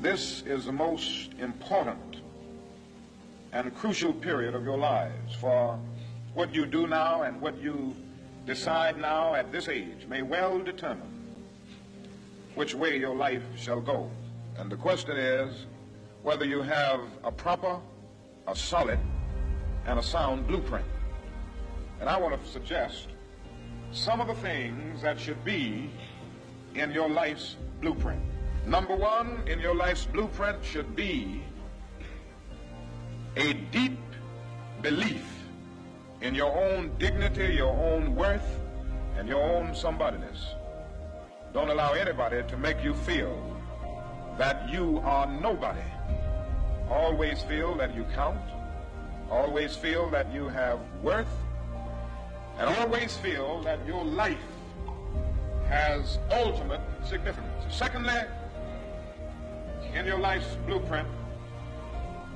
this is the most important and crucial period of your lives. For what you do now and what you decide now at this age may well determine which way your life shall go. And the question is whether you have a proper, a solid, and a sound blueprint. And I want to suggest some of the things that should be in your life's blueprint. Number one in your life's blueprint should be a deep belief in your own dignity, your own worth, and your own somebodyness. Don't allow anybody to make you feel that you are nobody. Always feel that you count. Always feel that you have worth. And always feel that your life has ultimate significance. Secondly, in your life's blueprint,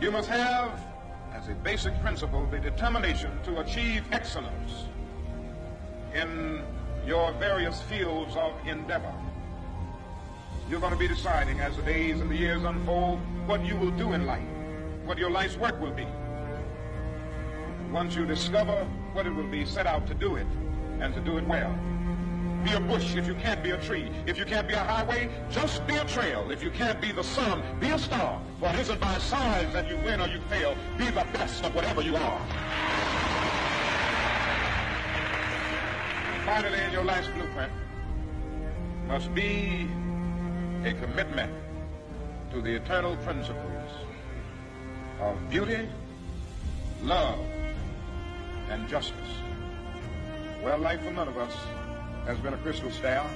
you must have, as a basic principle, the determination to achieve excellence in your various fields of endeavor. You're going to be deciding as the days and the years unfold what you will do in life, what your life's work will be. Once you discover what it will be, set out to do it and to do it well. Be a bush if you can't be a tree. If you can't be a highway, just be a trail. If you can't be the sun, be a star. For it isn't by size that you win or you fail. Be the best of whatever you are. Finally, in your life's blueprint must be a commitment to the eternal principles of beauty, love, and justice. Well, life for none of us has been a crystal staff,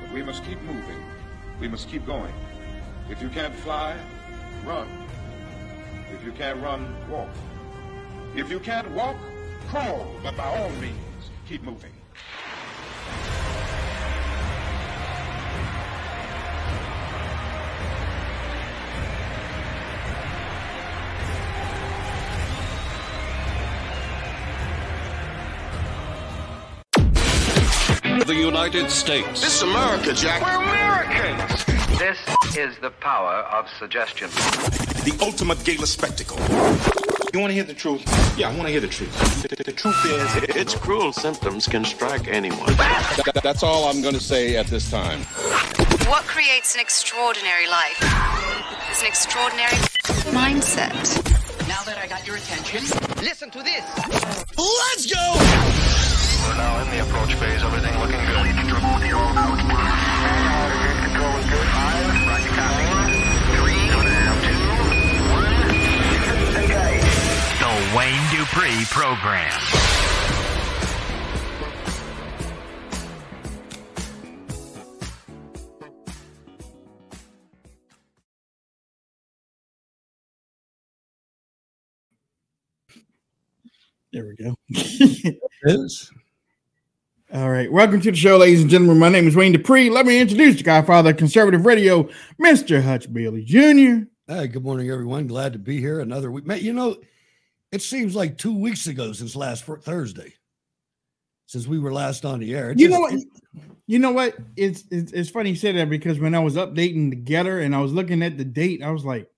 but we must keep moving. We must keep going. If you can't fly, run. If you can't run, walk. If you can't walk, crawl. But by all means, keep moving. The United States. This is America, Jack. We're Americans. This is the power of suggestion. The ultimate gala spectacle. You want to hear the truth? Yeah, I want to hear the truth. The, the- the truth is, Its cruel symptoms can strike anyone. That- that's all I'm going to say at this time. What creates an extraordinary life is an extraordinary mindset. Now that I got your attention, listen to this. Let's go! We're now in the approach phase. Everything looking good. The Wayne Dupree Program. There we go. is. All right. Welcome to the show, ladies and gentlemen. My name is Wayne Dupree. Let me introduce the Godfather of Conservative Radio, Mr. Hutch Bailey Jr. Hey, good morning, everyone. Glad to be here another week. Man, you know, it seems like two weeks ago since last Thursday, since we were last on the air. It You just- know what? it- You know what? It's, it's it's funny you said that because when I was updating the Gettr and I was looking at the date, I was like,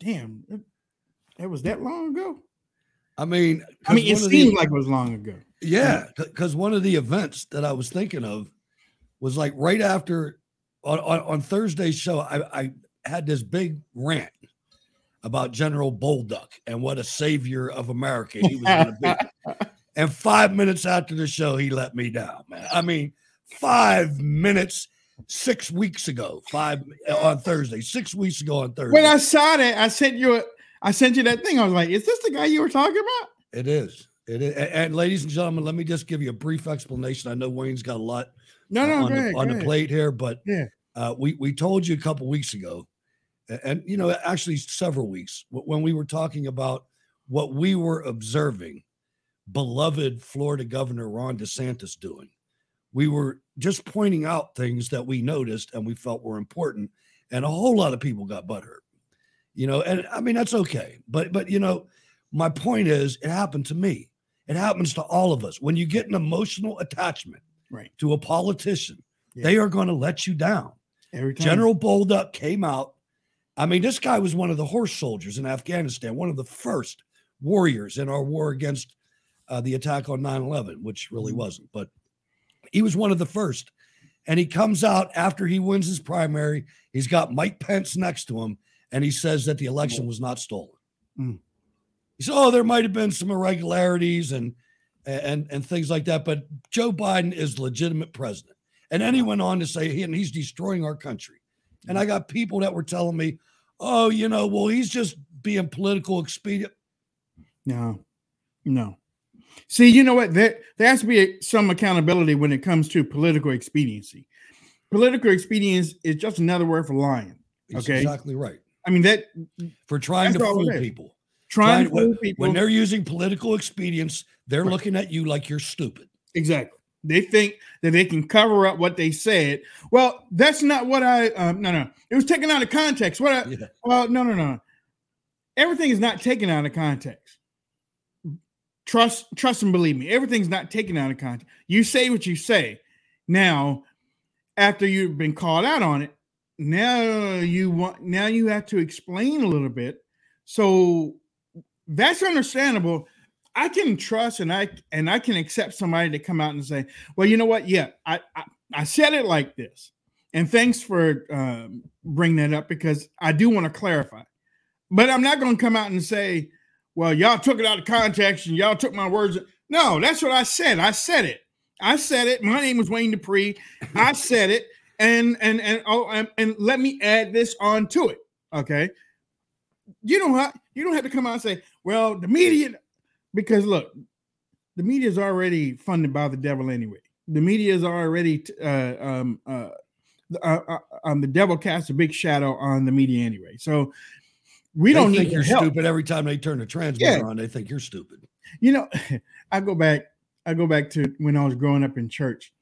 damn, it, that was that long ago. I mean, I mean, it of the- like it was long ago. Yeah, because one of the events that I was thinking of was like right after on, on, on Thursday's show, I, I had this big rant about General Bolduc and what a savior of America he was going to be. and five minutes after the show, he let me down, man. I mean, five minutes six weeks ago, five on Thursday, six weeks ago on Thursday. When I saw that, I sent you a, I sent you that thing. I was like, is this the guy you were talking about? It is. It is. And, ladies and gentlemen, let me just give you a brief explanation. I know Wayne's got a lot No, no, on, go the, on the plate here, but Yeah. uh, we we told you a couple weeks ago, and you know actually several weeks when we were talking about what we were observing, beloved Florida Governor Ron DeSantis doing. We were just pointing out things that we noticed and we felt were important, and a whole lot of people got butthurt. You know, and I mean that's okay, but but you know, my point is, it happened to me. It happens to all of us. When you get an emotional attachment Right. to a politician, Yeah. they are going to let you down. Every time. General Bolduc came out. I mean, this guy was one of the horse soldiers in Afghanistan, one of the first warriors in our war against uh, the attack on 9 11, which really Mhm. wasn't, but he was one of the first. And he comes out after he wins his primary. He's got Mike Pence next to him, and he says that the election was not stolen. Mm. He said, "Oh, there might have been some irregularities and and and things like that, but Joe Biden is legitimate president." And then he went on to say, and he's destroying our country. And I got people that were telling me, "Oh, you know, well, he's just being political expedient." No, no. See, you know what? There, there has to be some accountability when it comes to political expediency. Political expedience is just another word for lying. Okay. exactly right. I mean that For trying to fool people. trying to when, fool people. when they're using political expedience, they're Right. looking at you like you're stupid. Exactly. They think that they can cover up what they said. Well, that's not what I. Um, no, no. It was taken out of context. What? I, Yeah. Well, no, no, no. Everything is not taken out of context. Trust, trust, and believe me. Everything's not taken out of context. You say what you say. Now, after you've been called out on it, now you want. Now you have to explain a little bit. So that's understandable. I can trust and I and I can accept somebody to come out and say, "Well, you know what? Yeah, I I, I said it like this." And thanks for um, bringing that up because I do want to clarify. But I'm not going to come out and say, "Well, y'all took it out of context and y'all took my words." No, that's what I said. I said it. I said it. My name was Wayne Dupree. I said it, and and and oh, and, and let me add this on to it. Okay, you don't have you don't have to come out and say, "Well, the media," because look, the media is already funded by the devil anyway. The media is already uh, um, uh, uh, uh, um, the devil casts a big shadow on the media anyway. So we They don't think need you're your help. stupid every time they turn the transmitter Yeah. on. They think you're stupid. You know, I go back. I go back to when I was growing up in church,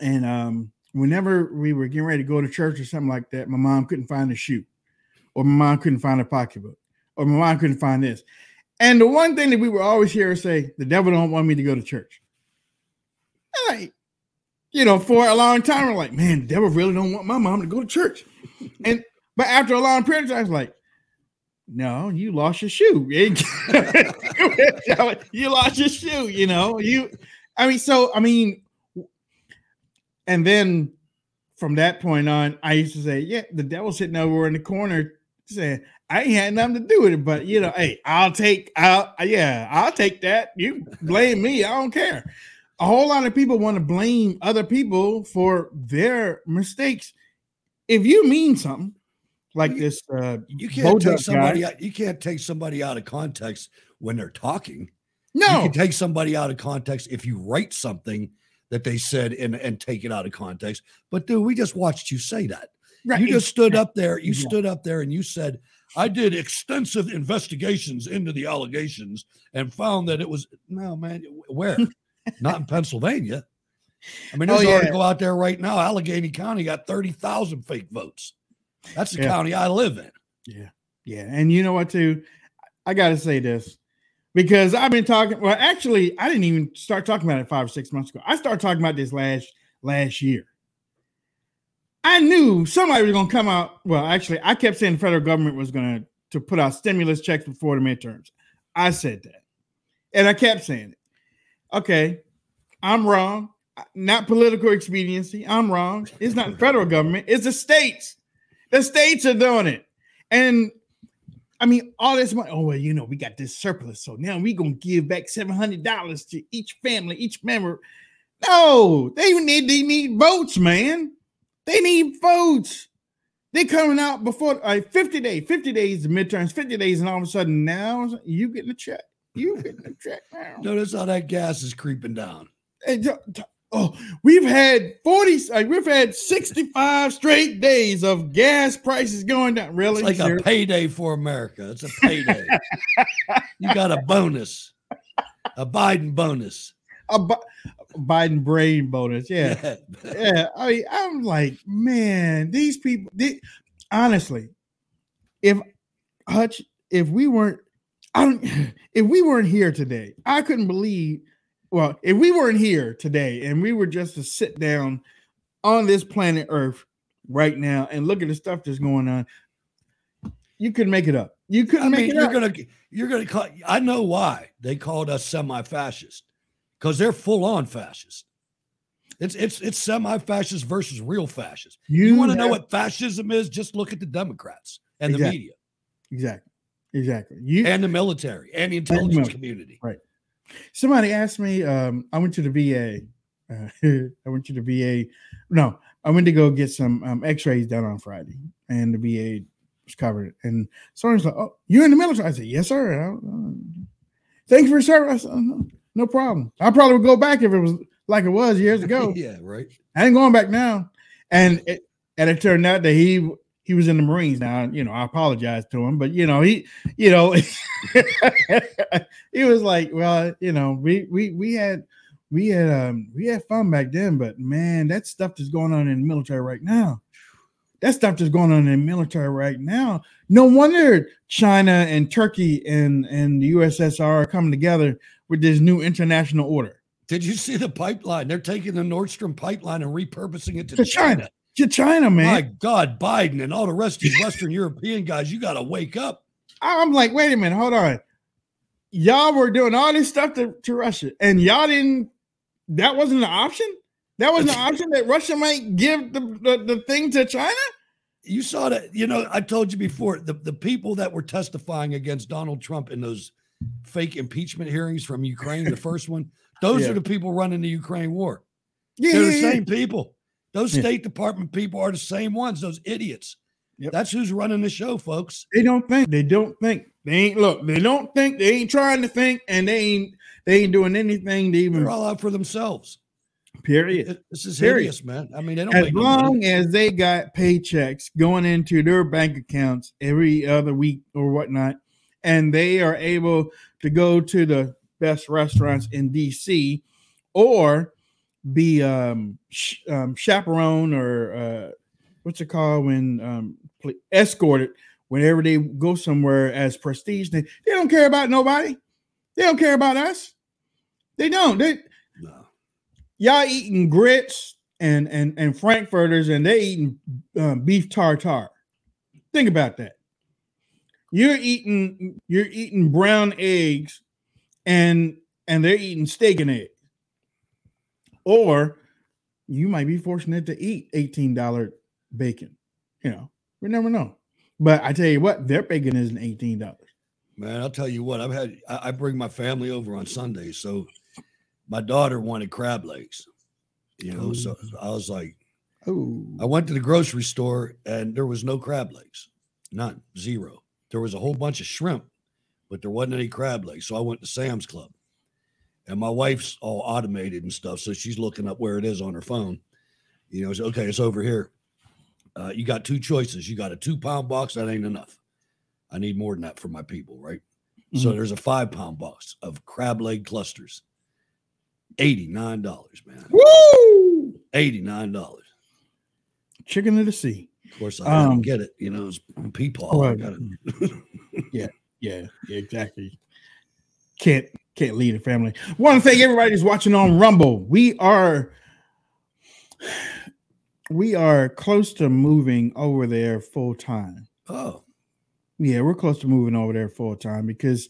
and um, whenever we were getting ready to go to church or something like that, my mom couldn't find a shoe, or my mom couldn't find a pocketbook, or my mom couldn't find this. And the one thing that we would always hear her say, "The devil don't want me to go to church." Like, you know, for a long time, we're like, "Man, the devil really don't want my mom to go to church." and but after a long period of time, I was like, no, you lost your shoe. you lost your shoe, you know. You I mean, so I mean, and then from that point on, I used to say, Yeah, the devil's sitting over in the corner saying, I ain't had nothing to do with it, but you know, hey, I'll take I'll yeah, I'll take that. You blame me, I don't care. A whole lot of people want to blame other people for their mistakes. If you mean something like this, uh, You can't take somebody guy- out, you can't take somebody out of context when they're talking. no, You can take somebody out of context if you write something that they said and, and take it out of context. But dude, we just watched you say that. right, You just stood up there. You Yeah. stood up there and you said, I did extensive investigations into the allegations and found that it was no man. Where? Not in Pennsylvania. I mean, Oh, there's an yeah. article out there right now. Allegheny County got 30,000 fake votes. That's the Yeah. county I live in. Yeah. Yeah. And you know what, too? I got to say this because I've been talking. Well, actually, I didn't even start talking about it five or six months ago. I started talking about this last last year. I knew somebody was going to come out. Well, actually, I kept saying the federal government was going to to put out stimulus checks before the midterms. I said that, and I kept saying it. Okay, I'm wrong. Not political expediency. I'm wrong. It's not the federal government. It's the states. The states are doing it. And I mean, all this money. Oh, well, you know, we got this surplus. So now we going to give back $700 to each family, each member. No, they need they need votes, man. They need votes. They coming out before uh, 50 days, 50 days, the midterms, 50 days, and all of a sudden now you getting a check. You getting a check now. Notice how that gas is creeping down. Hey, Oh, we've had 40, uh, we've had 65 straight days of gas prices going down. Really? It's like a payday for America. It's a payday. you got a bonus, a Biden bonus. a, Bi- a Biden brain bonus. Yeah. yeah. I mean, I'm like, man, these people, they, honestly, if Hutch, if we weren't, I don't, if we weren't here today, I couldn't believe. Well, if we weren't here today and we were just to sit down on this planet Earth right now and look at the stuff that's going on, you could make it up. You couldn't I make mean, it you're up. gonna you're gonna call. I know why they called us semi-fascist because they're full on fascist. It's it's it's semi-fascist versus real fascist. You, You want to know what fascism is? Just look at the Democrats and the media Exactly. Exactly. You and the military and the intelligence military. community. Right. Somebody asked me. Um, I went to the VA. Uh, I went to the VA. No, I went to go get some um, X-rays done on Friday, and the VA was covered. And someone's like, "Oh, you're in the military?" I said, "Yes, sir." Uh, Thank you for your service. Said, "Oh, no, no problem. I probably would go back if it was like it was years ago. yeah, right. I ain't going back now. And it, and it turned out that he he was in the Marines. Now, you know, I apologize to him, but you know, he, you know, he was like, well, you know, we we we had we had um we had fun back then, but man, that stuff that's going on in the military right now. That stuff that's going on in the military right now. No wonder China and Turkey and and the USSR are coming together with this new international order. Did you see the pipeline? They're taking the Nord Stream pipeline and repurposing it to, To China. To China, man. My God, Biden and all the rest of these Western European guys, you got to wake up. I'm like, wait a minute, hold on. Y'all were doing all this stuff to, to Russia, and y'all didn't. That wasn't an option. That wasn't an option that Russia might give the, the, the thing to China. You saw that, you know, I told you before the, the people that were testifying against Donald Trump in those fake impeachment hearings from Ukraine, the first one, those Yeah. are the people running the Ukraine war. Yeah, They're yeah, the same people. Those Yeah. State Department people are the same ones, those idiots. Yep. That's who's running the show, folks. They don't think. They don't think. They ain't look. They don't think. They ain't trying to think, and they ain't. They ain't doing anything to even. They're all out for themselves. Period. It- This is Period. hideous, man. I mean, they don't as no money. long as they got paychecks going into their bank accounts every other week or whatnot, and they are able to go to the best restaurants in DC or be um, sh- um chaperone or uh, what's it called when um, pl- escorted whenever they go somewhere as prestige. They, they don't care about nobody. They don't care about us. They don't. They No. y'all eating grits and and and frankfurters and they eating um, beef tartare think about that you're eating you're eating brown eggs and and they're eating steak and eggs or you might be fortunate to eat $18 bacon you know we never know but i tell you what their bacon isn't $18 Man, I'll tell you what, I've had I, I bring my family over on Sundays. So my daughter wanted crab legs. You know, so I was like, oh I went to the grocery store and there was no crab legs. None. Zero. There was a whole bunch of shrimp, but there wasn't any crab legs. So I went to Sam's Club. And my wife's all automated and stuff. So she's looking up where it is on her phone. You know, so, okay, it's over here. Uh, you got two choices. You got a two pound box, that ain't enough. I need more than that for my people, right? So Mhm. there's a five pound box of crab leg clusters. $89, man. Woo! $89. chicken of the sea Of course, I Um, didn't get it. You know, it's peepaw. I right. got it. yeah, yeah, yeah, exactly. Can't can't lead a family. Want to thank everybody who's watching on Rumble. We are we are close to moving over there full time. Oh, Yeah, we're close to moving over there full time because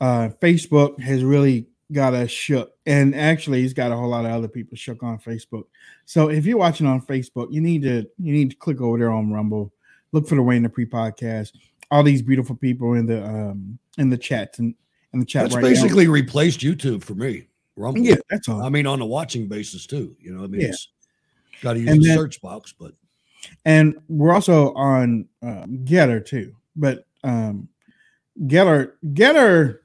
uh Facebook has really got us shook. And actually he's got a whole lot of other people shook on Facebook. So if you're watching on Facebook, you need to you need to click over there on Rumble, look for the Wayne Dupree podcast. All these beautiful people in the um in the chat and in the chat that's right now. basically replaced YouTube for me. Rumble. Yeah, that's all. I mean, on a watching basis too. You know, I mean, Yeah. it's got to use And the then- search box, but and we're also on um, Gettr too. But um, Gettr, Gettr,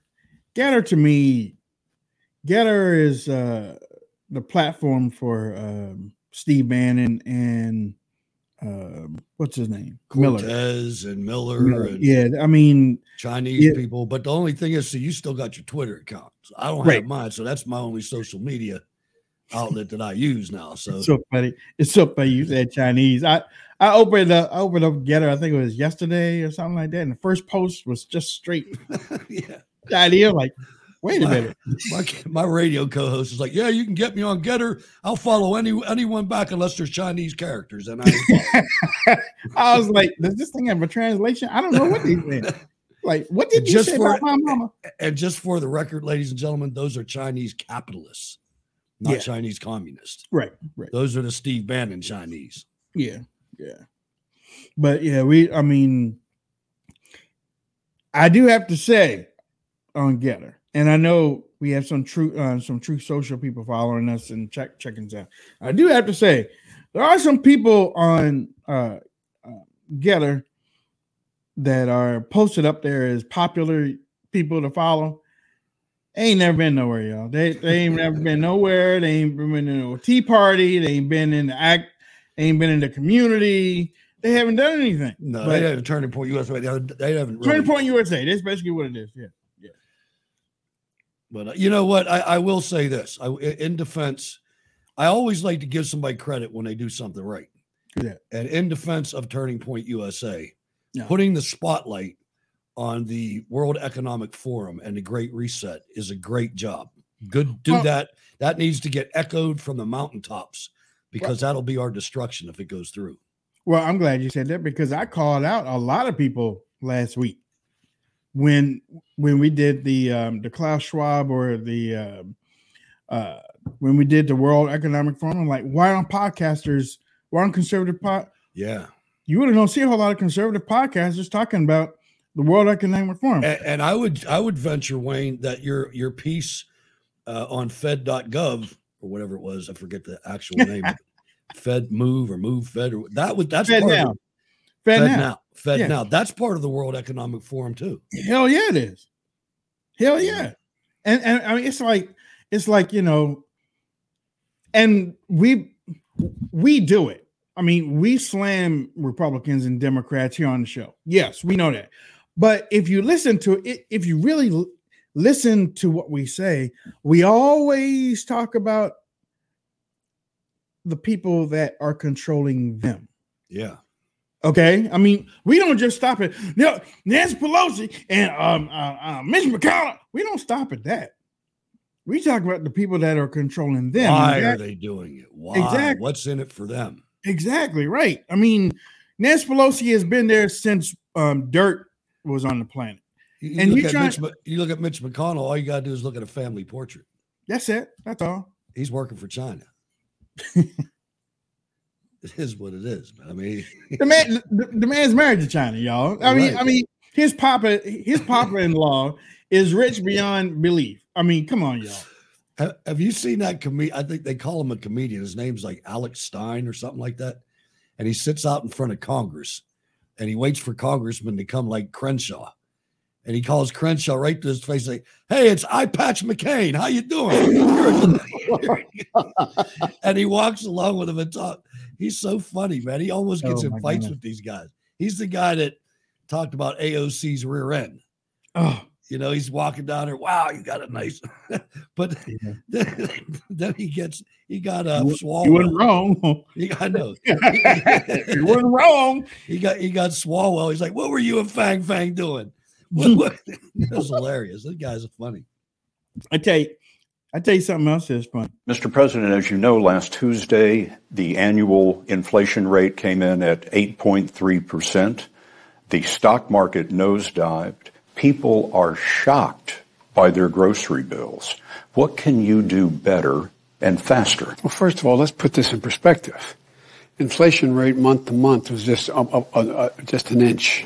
Gettr to me, Gettr is uh, the platform for um, Steve Bannon and um, what's his name, Miller. Cortez and Miller, Miller. and Yeah, I mean, Chinese Yeah. people. But the only thing is, so you still got your Twitter account. So I don't Right. have mine, so that's my only social media outlet that I use now. So, it's so funny. It's so funny you said Chinese. I I opened up, I opened up Gettr. I think it was yesterday or something like that. And the first post was just straight yeah, Chinese. I'm like, Wait a minute. My, my radio co-host is like, "Yeah, you can get me on Gettr. I'll follow any anyone back unless there's Chinese characters." And I, I was like, does this thing have a translation? I don't know what these mean. Like, what did you Just say for- about my mama? and just for the record, ladies and gentlemen, those are Chinese capitalists, not Yeah. Chinese communists. Right, right. Those are the Steve Bannon Chinese. Yeah, yeah. But yeah, we I mean I do have to say on Gettr, and I know we have some true uh, some true social people following us and check checking us out. I do have to say there are some people on uh, uh Gettr that are posted up there as popular people to follow. Ain't never been nowhere, y'all. They they ain't never been nowhere. They ain't been in no tea party. They ain't been in the act. They ain't been in the community. They haven't done anything. No, But they have Turning Point USA. They haven't, they haven't really, Turning Point USA. That's basically what it is. Yeah. But uh, you know what? I, I will say this: I, in defense, I always like to give somebody credit when they do something right. Yeah. And in defense of Turning Point USA, Yeah. putting the spotlight on the World Economic Forum and the Great Reset is a great job. Good, do Well- that. That needs to get echoed from the mountaintops because that'll be our destruction if it goes through. Well, I'm glad you said that because I called out a lot of people last week when when we did the um, the Klaus Schwab or the um uh, when we did the World Economic Forum. I'm like, why aren't podcasters? Why aren't conservative pod? Yeah. You really don't see a whole lot of conservative podcasters talking about the World Economic Forum. And, and I would I would venture, Wayne, that your your piece uh, on Fed.gov or whatever it was, I forget the actual name, Fed Move or Move Fed or that was that's Fed part now. of Fed, Fed now. now. Fed Yeah. now. That's part of the World Economic Forum too. Hell yeah, it is. Hell yeah. And and I mean it's like it's like, you know, and we we do it. I mean, we slam Republicans and Democrats here on the show. Yes, we know that. But if you listen to it, if you really listen to what we say, we always talk about the people that are controlling them. Yeah. Okay, I mean, we don't just stop at no Nancy Pelosi and um uh, uh, Mitch McConnell. We don't stop at that. We talk about the people that are controlling them. Why And are they doing it? Why? Exactly. What's in it for them? Exactly right. I mean, Nancy Pelosi has been there since um, dirt was on the planet. You, And look you at try- Mitch, you look at Mitch McConnell. All you gotta do is look at a family portrait. That's it. That's all. He's working for China. it is what it is. I mean, The man, the, the man's married to China, y'all. I mean, Right. I mean, his papa, his papa-in-law is rich beyond belief. I mean, come on, y'all. Have, have you seen that comedian? I think they call him a comedian. His name's like Alex Stein or something like that. And he sits out in front of Congress and he waits for congressmen to come like Crenshaw. And he calls Crenshaw right to his face, like, "Hey, it's Eye Patch McCain. How you doing?" And he walks along with him and talk. He's so funny, man. He almost gets Oh, in fights goodness. with these guys. He's the guy that talked about AOC's rear end. Oh, You know, he's walking down there. Wow, you got a nice. but then, then he gets he got a you, swallow. you wrong. He, I know. you wasn't wrong. He got he got Swalwell. He's like, "What were you and Fang Fang doing?" What, what? It was hilarious. This guy's are funny. I tell you, I tell you something else that's fun. Mr. President, as you know, last Tuesday, the annual inflation rate came in at 8.3%. The stock market nosedived. People are shocked by their grocery bills. What can you do better and faster? Well, first of all, let's put this in perspective. Inflation rate month to month was just uh, uh, uh, just an inch,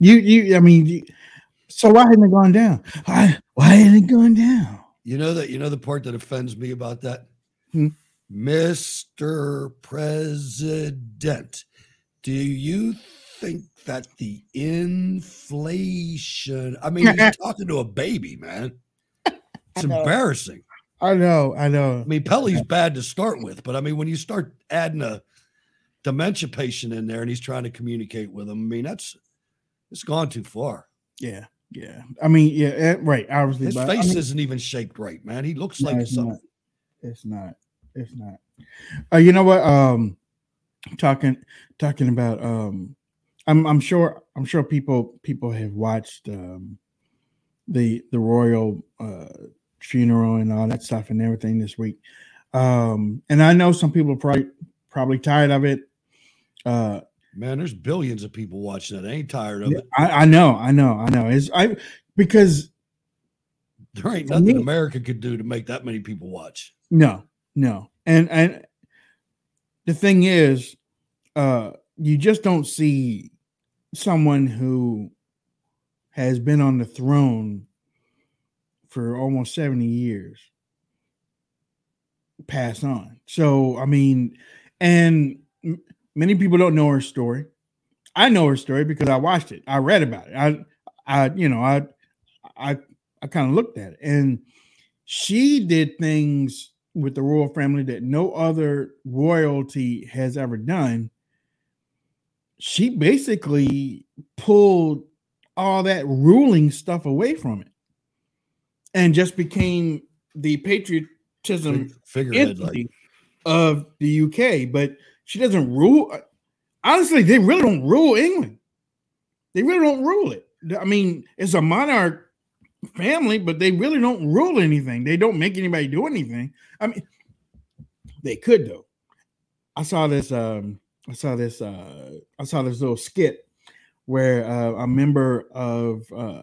You you. I mean, you, so why hadn't it gone down? Why why hadn't it gone down? You know that you know the part that offends me about that, Hmm. Mr. President. Do you think that the inflation? I mean, you're talking to a baby, man. It's embarrassing. I know, I know. I mean, Pelley's bad to start with, but I mean, when you start adding a dementia patient in there and he's trying to communicate with him, I mean, that's it's gone too far. Yeah, yeah. I mean, yeah, eh, right. Obviously, His but I face mean- isn't even shaped right, man. He looks No, like it's something. not. It's not. It's not. Uh, you know what? Um, talking talking about um, I'm I'm sure I'm sure people people have watched um, the the royal uh funeral and all that stuff and everything this week. Um, and I know some people are probably probably tired of it. Uh, Man, there's billions of people watching it. I ain't tired of it. I, I know, I know, I know. It's I because There ain't nothing me- America could do to make that many people watch. No, no. And and the thing is, uh, you just don't see someone who has been on the throne for almost 70 years pass on. So, I mean, and many people don't know her story. I know her story because I watched it. I read about it. I I you know, I I I kind of looked at it and she did things with the royal family that no other royalty has ever done. She basically pulled all that ruling stuff away from it and just became the patriotism Fig- figurehead, like. of the UK. But she doesn't rule. Honestly, they really don't rule England. They really don't rule it. I mean, it's a monarch family, but they really don't rule anything. They don't make anybody do anything. I mean, they could though. I saw this. Um, I saw this. Uh, I saw this little skit where uh, a member of uh,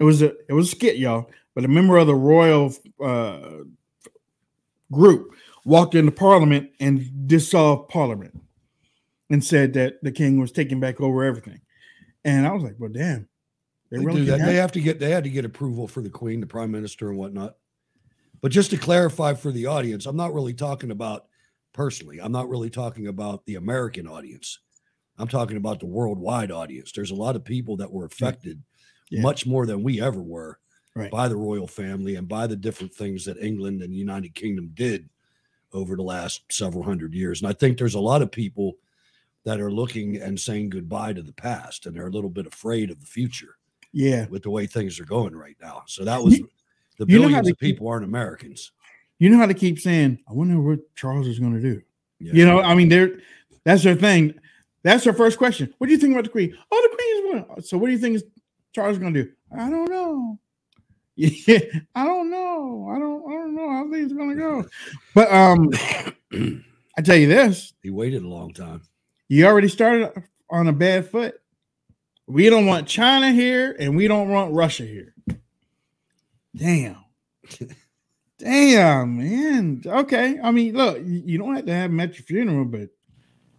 it was a it was a skit, y'all, but a member of the royal uh, group walked into Parliament and dissolved Parliament and said that the king was taking back over everything. And I was like, well, damn. They, really do that. have- They have to get they had to get approval for the queen, the prime minister, and whatnot. But just to clarify for the audience, I'm not really talking about personally. I'm not really talking about the American audience. I'm talking about the worldwide audience. There's a lot of people that were affected Yeah. much more than we ever were Right. by the royal family and by the different things that England and the United Kingdom did over the last several hundred years. And I think there's a lot of people that are looking and saying goodbye to the past and they're a little bit afraid of the future Yeah. with the way things are going right now. So that was You- the you know how billions of people aren't Americans. You know how to keep saying, I wonder what Charles is going to do. Yeah. You know, I mean, they're that's their thing. That's their first question. What do you think about the Queen? Oh, the Queen is going. So, what do you think is Charles going to do? I don't know. Yeah, I don't know. I don't. I don't know how things are going to go. But um, I tell you this: He waited a long time. you already started on a bad foot. We don't want China here, and we don't want Russia here. Damn. Damn, man. Okay. I mean, look, you don't have to have him at your funeral, but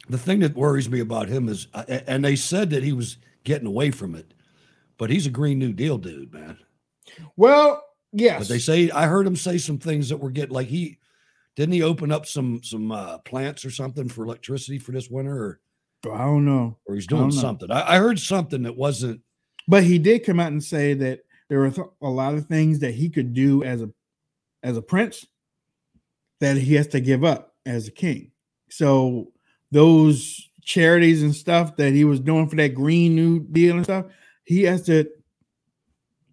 The thing that worries me about him is, and they said that he was getting away from it, but he's a Green New Deal dude, man. Well, yes. But they say I heard him say some things that were getting like he didn't he open up some some uh, plants or something for electricity for this winter, or I don't know. or he's doing don't something. I, I heard something that wasn't. But he did come out and say that there were th- a lot of things that he could do as a as a prince that he has to give up as a king. So those charities and stuff that he was doing for that Green New Deal and stuff, he has to.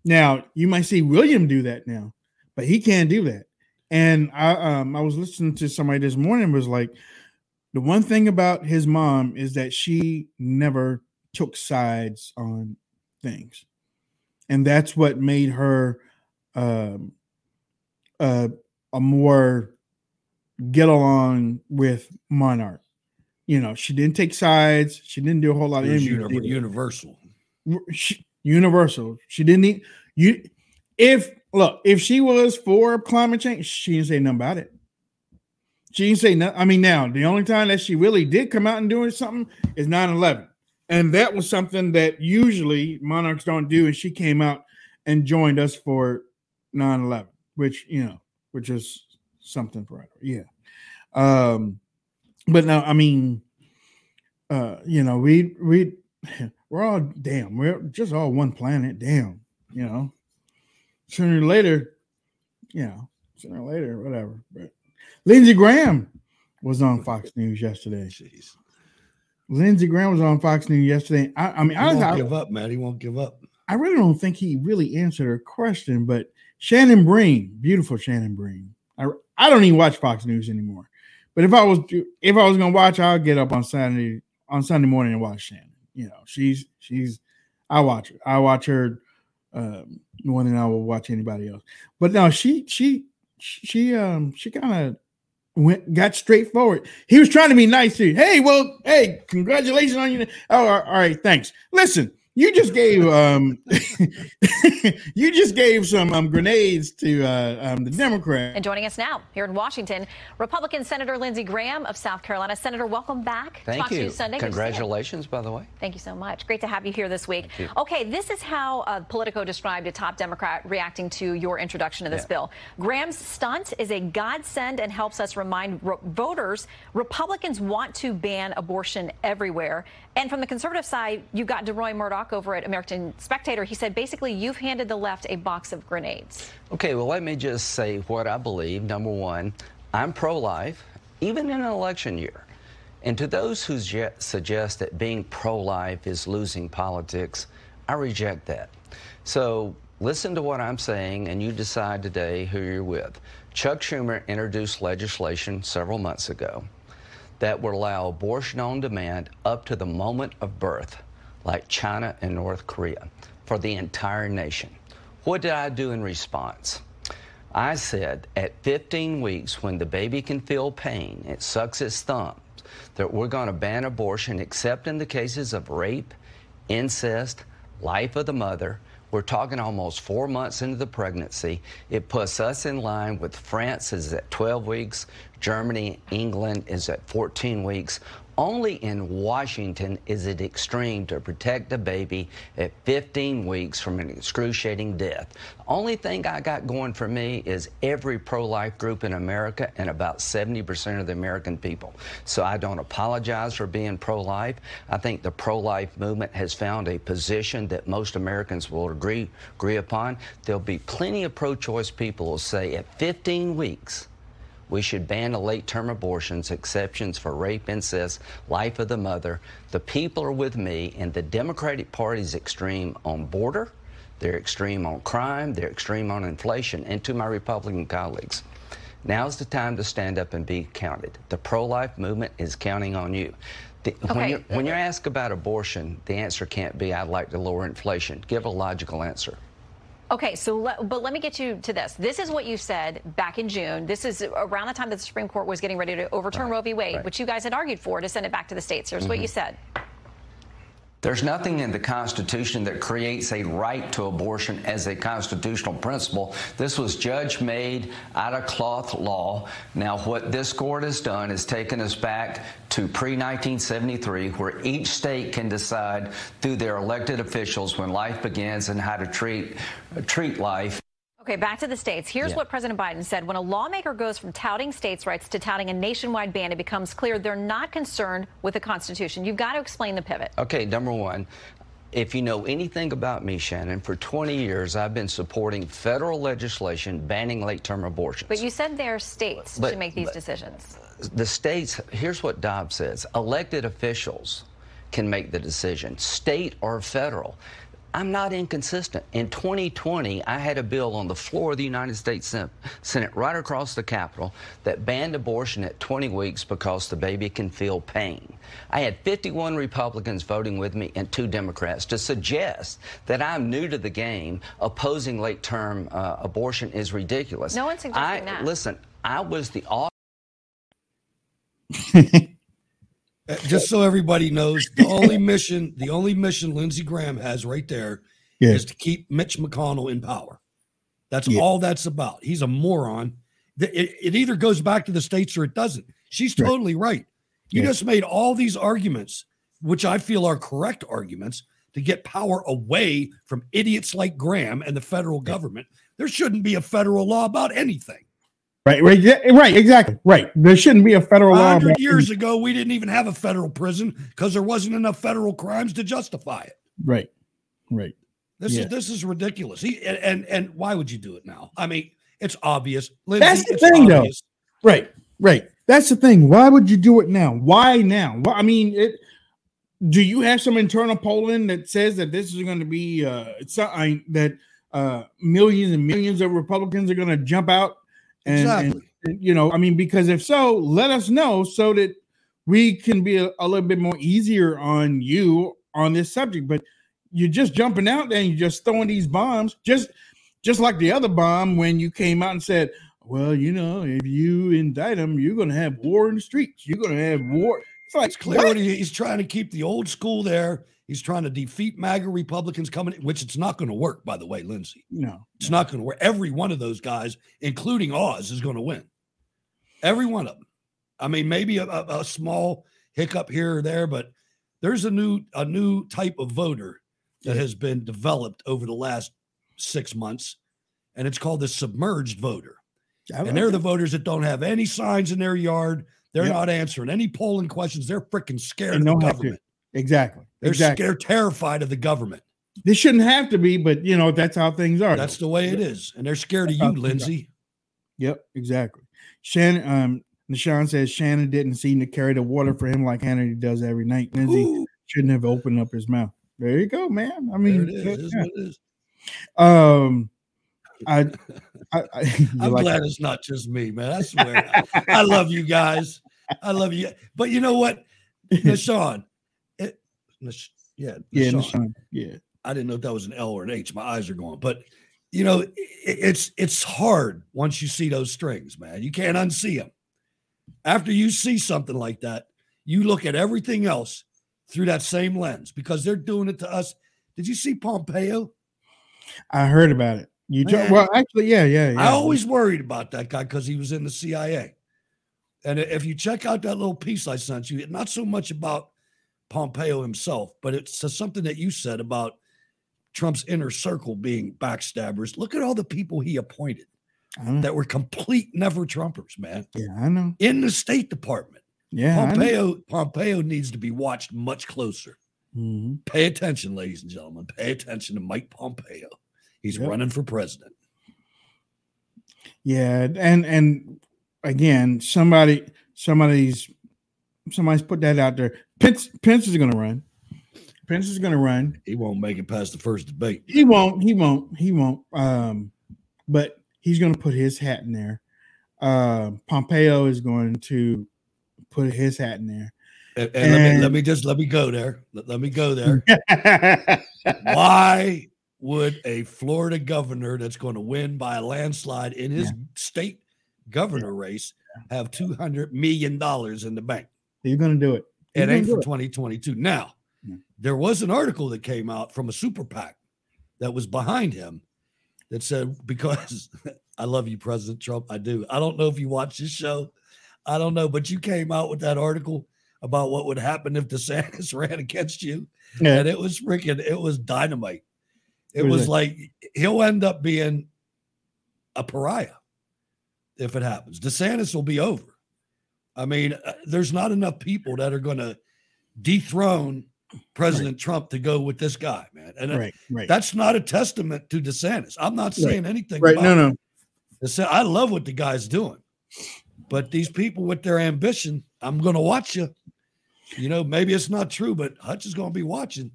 Now you might see William do that now, but he can't do that. And I um I was listening to somebody this morning was like, the one thing about his mom is that she never took sides on things and that's what made her um uh, a more get along with monarch you know she didn't take sides she didn't do a whole lot of was universal. she, universal. She didn't need you if look if she was for climate change she didn't say nothing about it. She didn't say nothing i mean now the only time that she really did come out and doing something is 9-11 and that was something that usually monarchs don't do and she came out and joined us for 9-11 which you know which is something for her yeah. Um but now i mean uh you know we we we're all damn we're just all one planet damn you know sooner or later you know, sooner or later, whatever. But Lindsey Graham was on Fox News yesterday. Jeez. Lindsey Graham was on Fox News yesterday. I, I mean, He I, won't I, give up, man. He won't give up. I really don't think he really answered her question, but Shannon Bream, beautiful Shannon Bream. I, I don't even watch Fox News anymore. But if I was if I was gonna watch, I'll get up on Saturday on Sunday morning and watch Shannon. You know, she's she's I watch her. I watch her um, more than I will watch anybody else. But no, she she she um she kind of went got straightforward. He was trying to be nice to you. Hey, well, hey, congratulations on you. Oh, all right, thanks. Listen, you just gave um you just gave some um grenades to uh um the Democrats. And joining us now here in Washington, Republican Senator Lindsey Graham of South Carolina. Senator, welcome back. Thank Fox you. News Sunday. To see you. Congratulations, by the way. Thank you so much. Great to have you here this week. Okay, this is how uh, Politico described a top Democrat reacting to your introduction of this Yeah. bill. Graham's stunt is a godsend and helps us remind ro- voters Republicans want to ban abortion everywhere. And from the conservative side, you got Deroy Murdock over at American Spectator. He said basically you've handed the left a box of grenades. Okay, well, let me just say what I believe. Number one, I'm pro life, even in an election year. And to those who suggest that being pro life is losing politics, I reject that. So listen to what I'm saying, and you decide today who you're with. Chuck Schumer introduced legislation several months ago that would allow abortion on demand up to the moment of birth, like China and North Korea, for the entire nation. What did I do in response? I said at 15 weeks, when the baby can feel pain, it sucks its thumb, that we're going to ban abortion except in the cases of rape, incest, life of the mother. We're talking almost four months into the pregnancy. It puts us in line with France is at 12 weeks, Germany, England is at 14 weeks. Only in Washington is it extreme to protect a baby at 15 weeks from an excruciating death. The only thing I got going for me is every pro life group in America and about 70% of the American people. So I don't apologize for being pro life. I think the pro life movement has found a position that most Americans will agree, agree upon. There'll be plenty of pro choice people who say at 15 weeks, we should ban late term abortions, exceptions for rape, incest, life of the mother. The people are with me, and the Democratic Party is extreme on border, they're extreme on crime, they're extreme on inflation. And to my Republican colleagues, now's the time to stand up and be counted. The pro life movement is counting on you. The, when, you're, when you're asked about abortion, the answer can't be, I'd like to lower inflation. Give a logical answer. Okay, so let, but let me get you to this. This is what you said back in June. This is around the time that the Supreme Court was getting ready to overturn Roe v. Wade, right. which you guys had argued for to send it back to the states. Here's what Mhm. you said. There's nothing in the Constitution that creates a right to abortion as a constitutional principle. This was judge made out of cloth law. Now, what this court has done is taken us back to pre 1973, where each state can decide through their elected officials when life begins and how to treat, treat life. Okay, back to the states. Here's Yeah. what President Biden said. When a lawmaker goes from touting states' rights to touting a nationwide ban, it becomes clear they're not concerned with the Constitution. You've got to explain the pivot. Okay, number one, if you know anything about me, Shannon, for 20 years I've been supporting federal legislation banning late term abortions. But you said there are states But- should make these decisions. the states, here's what Dobbs says elected officials can make the decision, state or federal. I'm not inconsistent. In 2020, I had a bill on the floor of the United States Senate right across the Capitol that banned abortion at 20 weeks because the baby can feel pain. I had 51 Republicans voting with me and two Democrats to suggest that I'm new to the game. Opposing late term uh, abortion is ridiculous. No one's suggesting I, that. Listen, I was the author. Uh, just so everybody knows, the only mission, the only mission Lindsey Graham has right there is Yeah. to keep Mitch McConnell in power. That's Yeah. all that's about. He's a moron. It, it either goes back to the states or it doesn't. She's Right. totally right. You Yeah. just made all these arguments, which I feel are correct arguments, to get power away from idiots like Graham and the federal government. There shouldn't be a federal law about anything. Right, right, right, exactly. Right. There shouldn't be a federal law. hundred years ago, we didn't even have a federal prison because there wasn't enough federal crimes to justify it. Right. Right. This Yeah. is this is ridiculous. He, and, and and why would you do it now? I mean, It's obvious. Lindsey, That's the thing, obvious. though. Right, right. That's the thing. Why would you do it now? Why now? Why, I mean, it. Do you have some internal polling that says that this is going to be uh, something that uh, millions and millions of Republicans are going to jump out? And, Exactly. and, you know, I mean, because if so, let us know so that we can be a, a little bit more easier on you on this subject. But you're just jumping out there and you're just throwing these bombs, just just like the other bomb when you came out and said, "Well, you know, if you indict him, you're going to have war in the streets. You're going to have war." It's like It's clear what? what he, he's trying to keep the old school there. He's trying to defeat MAGA Republicans coming, in, which it's not going to work, by the way, Lindsey. No, It's not going to work. Every one of those guys, including Oz, is going to win. Every one of them. I mean, maybe a, a, small hiccup here or there, but there's a new a new type of voter that has been developed over the last six months, and it's called the submerged voter. And they're the voters that don't have any signs in their yard. They're Yep. not answering any polling questions. They're freaking scared They of the know how to. government. Exactly. They're exactly. scared, terrified of the government. This shouldn't have to be, but you know that's how things are. That's the way it is, and they're scared of That's how you. Lindsey. Yep, exactly. Shannon, um, Nishan says Shannon didn't seem to carry the water for him like Hannity does every night. Lindsey Ooh. shouldn't have opened up his mouth. There you go, man. I mean, it is. It is yeah. what it is. um, I, I, I'm like glad that? it's not just me, man. I swear. I, I love you guys. I love you. But you know what, Nashawn? It, Nish, yeah, yeah, Nishan, yeah. I didn't know if that was an L or an H. My eyes are going. But you know, i it's it's hard once you see those strings, man. You can't unsee them. After you see something like that, you look at everything else through that same lens because they're doing it to us. Did you see Pompeo? I heard about it. You Man. well, actually, yeah, yeah, yeah. I always worried about that guy because he was in the CIA. And if you check out that little piece I sent you, not so much about Pompeo himself, but it's something that you said about Trump's inner circle being backstabbers. Look at all the people he appointed that were complete never Trumpers, man. yeah, I know. In the State Department. Yeah, Pompeo Pompeo needs to be watched much closer. Mhm. Pay attention, ladies and gentlemen. Pay attention to Mike Pompeo. He's Yep. running for president. Yeah, and and again, somebody, somebody's, somebody's put that out there. Pence, Pence is going to run. Pence is going to run. He won't make it past the first debate. He won't. He won't. He won't. Um, but he's going to put his hat in there. Uh, Pompeo is going to put his hat in there. And, and let me let me just let me go there. Let, let me go there. Why would a Florida governor that's going to win by a landslide in his state governor race have two hundred million dollars in the bank? He's going to do it. It ain't for it. 2022. Now, Yeah. there was an article that came out from a super PAC that was behind him that said, because I love you, President Trump. I do. I don't know if you watch this show. I don't know, but you came out with that article about what would happen if DeSantis ran against you. Yeah. And it was freaking, it was dynamite. It was like he'll end up being a pariah if it happens. DeSantis will be over. I mean, uh, there's not enough people that are going to dethrone President Trump to go with this guy, man. And uh, Right, right. that's not a testament to DeSantis. I'm not Right. saying anything. Right. About No, it. no. DeSantis- I love what the guy's doing, but these people with their ambition, I'm going to watch you. You know, maybe it's not true, but Hutch is going to be watching.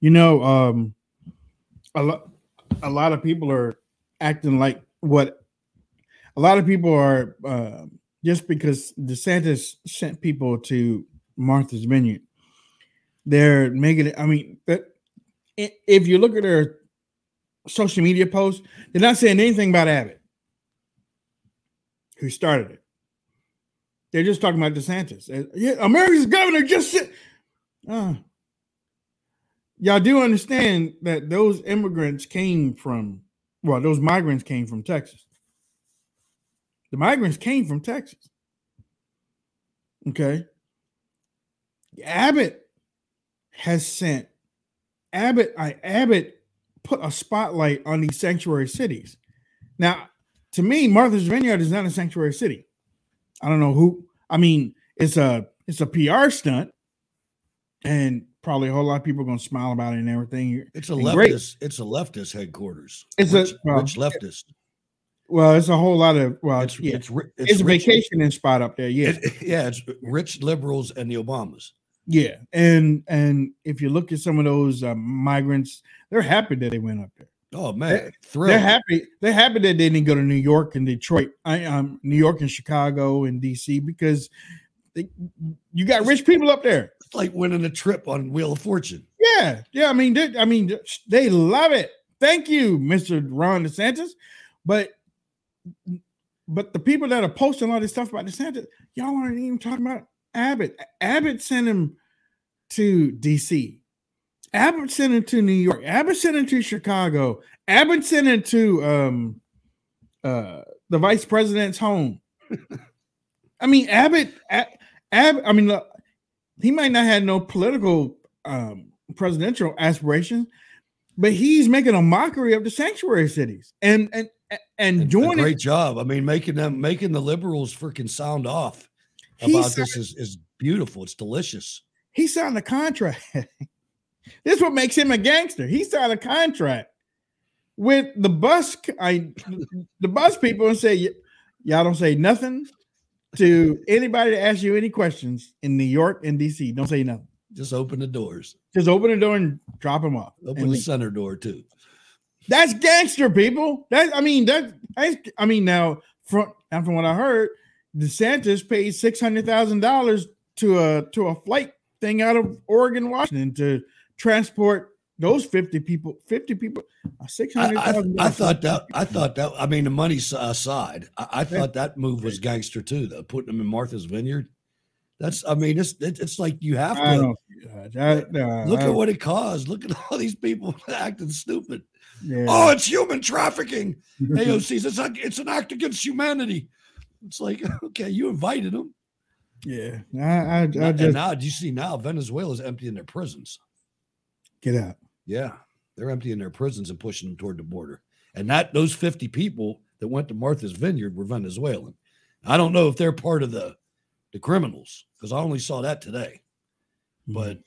You know, um, a lot, a lot of people are acting like what a lot of people are uh, just because DeSantis sent people to Martha's Vineyard. They're making it. I mean, if you look at their social media posts, they're not saying anything about Abbott, who started it. They're just talking about DeSantis. Uh, Yeah, America's governor just said. Uh, y'all do understand that those immigrants came from, well, those migrants came from Texas. The migrants came from Texas. Okay. Abbott has sent Abbott, I Abbott put a spotlight on these sanctuary cities. Now, to me, Martha's Vineyard is not a sanctuary city. I don't know who. I mean, it's a it's a PR stunt, and probably a whole lot of people are going to smile about it and everything. It's a And leftist. great. It's a leftist headquarters. It's a- rich, well, rich leftist. Well, it's a whole lot of well, It's yeah. it's it's, a rich- vacationing spot up there. Yeah, it- yeah, it's rich liberals and the Obamas. yeah, and and if you look at some of those um, migrants, they're happy that they went up there. Oh man, They're thrilled. happy. They're happy that they didn't go to New York and Detroit, I, um, New York and Chicago and DC because they, you got rich people up there. It's like winning a trip on Wheel of Fortune. Yeah, yeah. I mean, they, I mean, they love it. Thank you, Mister Ron DeSantis. But, but the people that are posting all this stuff about DeSantis, y'all aren't even talking about Abbott. Abbott sent him to DC. Abbott sent him to New York. Abbott sent him to Chicago. Abbott sent him to um, uh, the vice president's home. I mean, Abbott. A- Abbott. I mean, look, he might not have no political um, presidential aspirations, but he's making a mockery of the sanctuary cities and and and doing A great job. I mean, making them making the liberals freaking sound off about said- this is, is beautiful. It's delicious. He signed a contract. this is what makes him a gangster. He signed a contract with the bus, I, the bus people, and say, "Y- "Y'all don't say nothing to anybody that asks you any questions in New York and DC. Don't say nothing. Just open the doors. Just open the door and drop them off. Open the leave. center door too. That's gangster, people. That I mean, that I, I mean, now from and from what I heard, DeSantis paid six hundred thousand dollars to a to a flight thing out of Oregon, Washington, to transport those fifty people. Fifty people, uh, six I, I. I thought that I thought that I mean the money aside, I, I thought that move was gangster too, though, putting them in Martha's Vineyard. That's I mean, it's it's like you have to uh, uh, look at what it caused. Look at all these people acting stupid. Yeah. Oh, it's human trafficking. AOC's it's like it's an act against humanity. It's like, okay, you invited them. yeah. I, I, I and now, do you see now Venezuela's emptying their prisons? get out. Yeah, they're emptying their prisons and pushing them toward the border. And that those 50 people that went to Martha's Vineyard were Venezuelan. I don't know if they're part of the the criminals because I only saw that today. But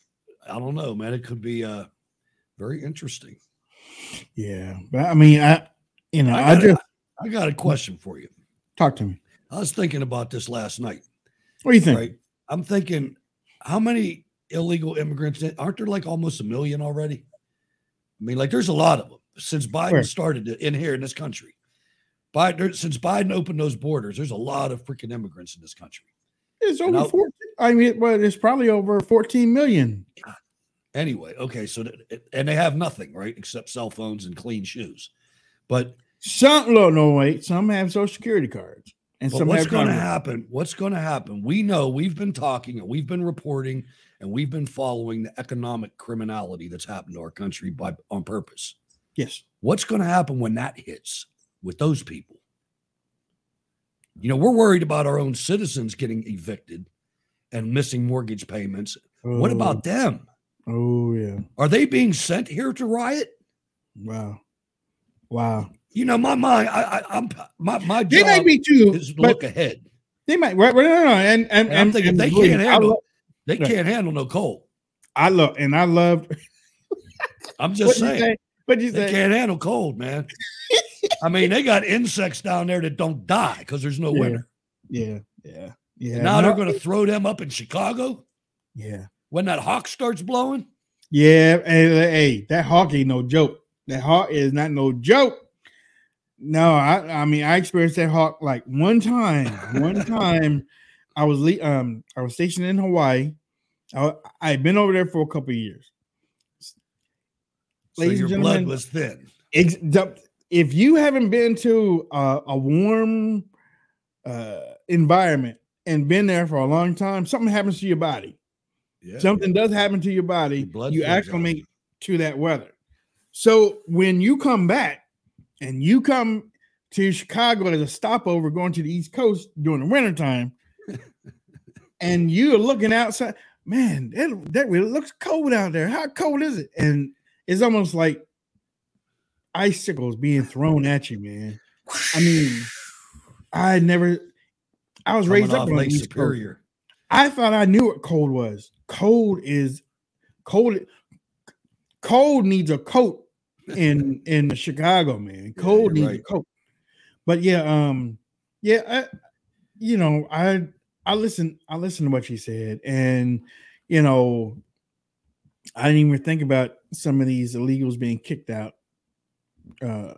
I don't know, man. It could be uh very interesting. Yeah, but I mean, I you know, I, got, just a, I got a question for you. talk to me. I was thinking about this last night. What do you think? Right. I'm thinking, how many illegal immigrants aren't there like almost a million already? I mean, like there's a lot of them since Biden started in here in this country. Biden, since Biden opened those borders, there's a lot of freaking immigrants in this country. It's over I'll- 14. I mean, well, it's probably over 14 million. Anyway, okay, so that, and they have nothing, right, except cell phones and clean shoes. But Some no, no, wait. Some have social security cards, and But some what's going to happen? What's going to happen? We know we've been talking and we've been reporting and we've been following the economic criminality that's happened to our country by on purpose. Yes. What's going to happen when that hits with those people? You know, we're worried about our own citizens getting evicted and missing mortgage payments. What Oh. about them? Oh yeah. Are they being sent here to riot? Wow. Wow. You know, my mind, I, I, I'm my my They job might be too, is to look ahead. they might. Right, right, no, no, and and, And I'm thinking and they can't me, handle lo- they Yeah. can't handle no cold. I love and I love. I'm just What'd you saying. say? What'd you They can't handle cold, man. I mean, they got insects down there that don't die because there's no Yeah. winter. Yeah, yeah, yeah. And now no, they're going to throw them up in Chicago Yeah, when that hawk starts blowing. yeah. Hey, hey, that hawk ain't no joke. That hawk is not no joke. No, I, I mean, I experienced that hawk like one time. One time, I was le- um, I was stationed in Hawaii. I I had been over there for a couple of years. So Ladies your and blood was thin. Ex- if you haven't been to a, a warm uh, environment and been there for a long time, something happens to your body. Yeah. something does happen to your body. blood you acclimate to that weather. So when you come back and you come to Chicago as a stopover going to the East Coast during the wintertime, and you're looking outside, man, that, that really looks cold out there. How cold is it? And it's almost like icicles being thrown at you, man. I mean, I never, I was Coming raised up on Lake East Coast. Superior. I thought I knew what cold was. Cold is cold. Cold needs a coat in in Chicago, man. Cold you're needs a coat. but yeah, um, yeah, I, you know, I I listen I listened to what she said, and you know, I didn't even think about some of these illegals being kicked out, uh,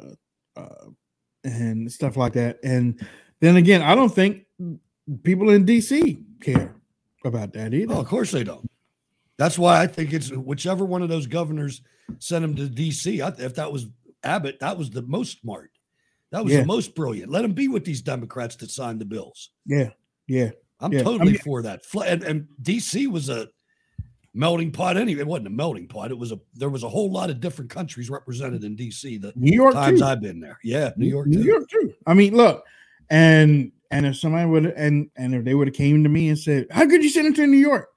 uh, and stuff like that. And then again, I don't think people in DC care about that either. Oh, of course they don't. That's why I think it's whichever one of those governors sent him to DC. I, if that was Abbott, that was the most smart. That was Yeah. the most brilliant. Let him be with these Democrats that signed the bills. Yeah, yeah. I'm yeah. I totally mean, for that. And, and DC was a melting pot anyway. It wasn't a melting pot. It was a there was a whole lot of different countries represented in DC. The New York times too. I've been there. Yeah, New York. New too. York too. I mean, look, and and if somebody would and and if they would have came to me and said, "How could you send them to New York?"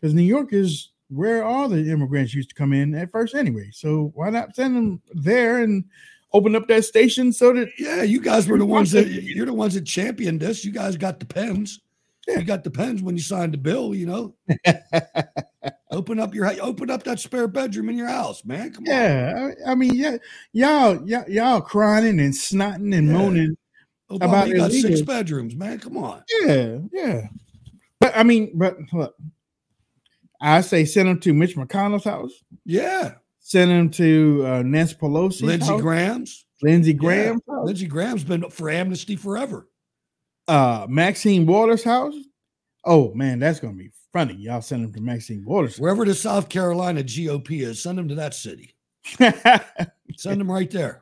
Because New York is where all the immigrants used to come in at first, anyway. So why not send them there and open up that station so that Yeah, you guys were the ones that you're the ones that championed this. You guys got the pens. You got the pens when you signed the bill. You know, open up your open up that spare bedroom in your house, man. Come on. Yeah, I, I mean, yeah, y'all, y'all, y'all crying and snotting and Yeah. moaning Obama, about got six bedrooms, man. Come on. Yeah, yeah. But I mean, but look, I say send them to Mitch McConnell's house. Yeah. Send them to uh, Nancy Pelosi. Lindsey Graham's. Lindsey Yeah. Lindsey Graham's been for amnesty forever. Uh, Maxine Waters' house. Oh man, that's gonna be funny. Y'all send them to Maxine Waters. Wherever the South Carolina GOP is, send them to that city. Send them right there.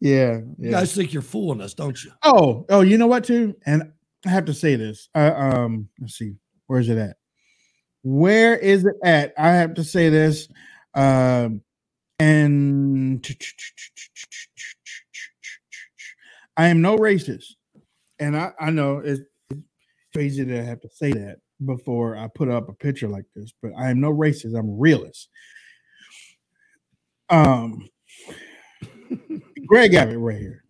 Yeah, You guys think you're fooling us, don't you? Oh, oh, you know what too? And I have to say this. Uh, um, let's see, where's it at? Where is it at? I have to say this. Um, and I am no racist, and I I know it's crazy to have to say that before I put up a picture like this, but I am no racist. I'm a realist. Um, Greg Abbott right here.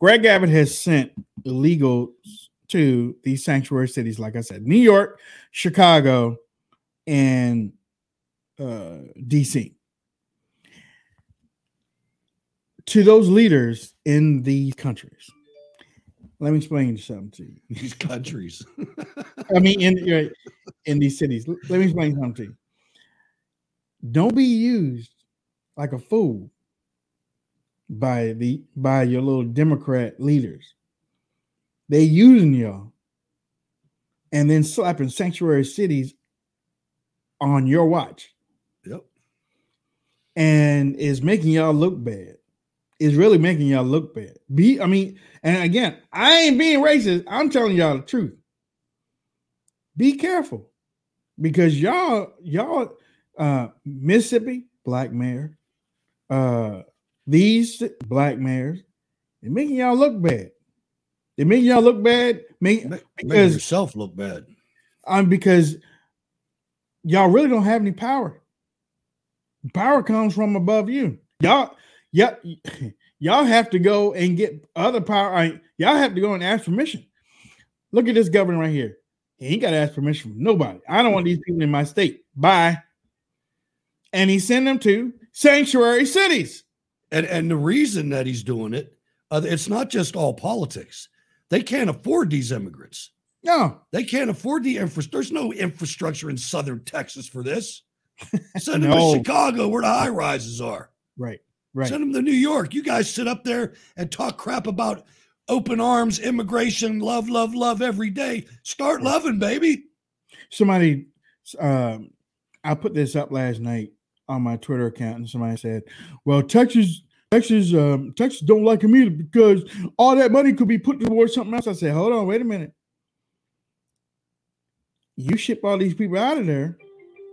Greg Abbott has sent illegals to these sanctuary cities, like I said, New York, Chicago, and uh, DC. To those leaders in these countries. Let me explain something to you. These countries. I mean, in uh, in these cities. Let me explain something to you. Don't be used like a fool by the by your little Democrat leaders. They using y'all and then slapping sanctuary cities on your watch Yep. and is making y'all look bad. Is really making y'all look bad. Be I mean, and again, I ain't being racist. I'm telling y'all the truth. Be careful because y'all, y'all, uh, Mississippi black mayor, uh, these black mayors, they're making y'all look bad. They're making y'all look bad. Make, Make because yourself look bad. um, because y'all really don't have any power. Power comes from above you. Y'all, yeah, y'all have to go and get other power. I- Y'all have to go and ask permission. Look at this governor right here. He ain't got to ask permission from nobody. I don't want these people in my state. Bye. And he sent them to sanctuary cities. And and the reason that he's doing it, uh, it's not just all politics. They can't afford these immigrants. No, They can't afford the infrastructure. There's no infrastructure in southern Texas for this. Send them No. to Chicago where the high rises are. right, right. Send them to New York. You guys sit up there and talk crap about open arms, immigration, love, love, love every day. Start loving, baby. somebody um I put this up last night on my Twitter account and somebody said, Well, Texas, Texas, um, Texas don't like him either because all that money could be put towards something else. I said, Hold on, wait a minute. You ship all these people out of there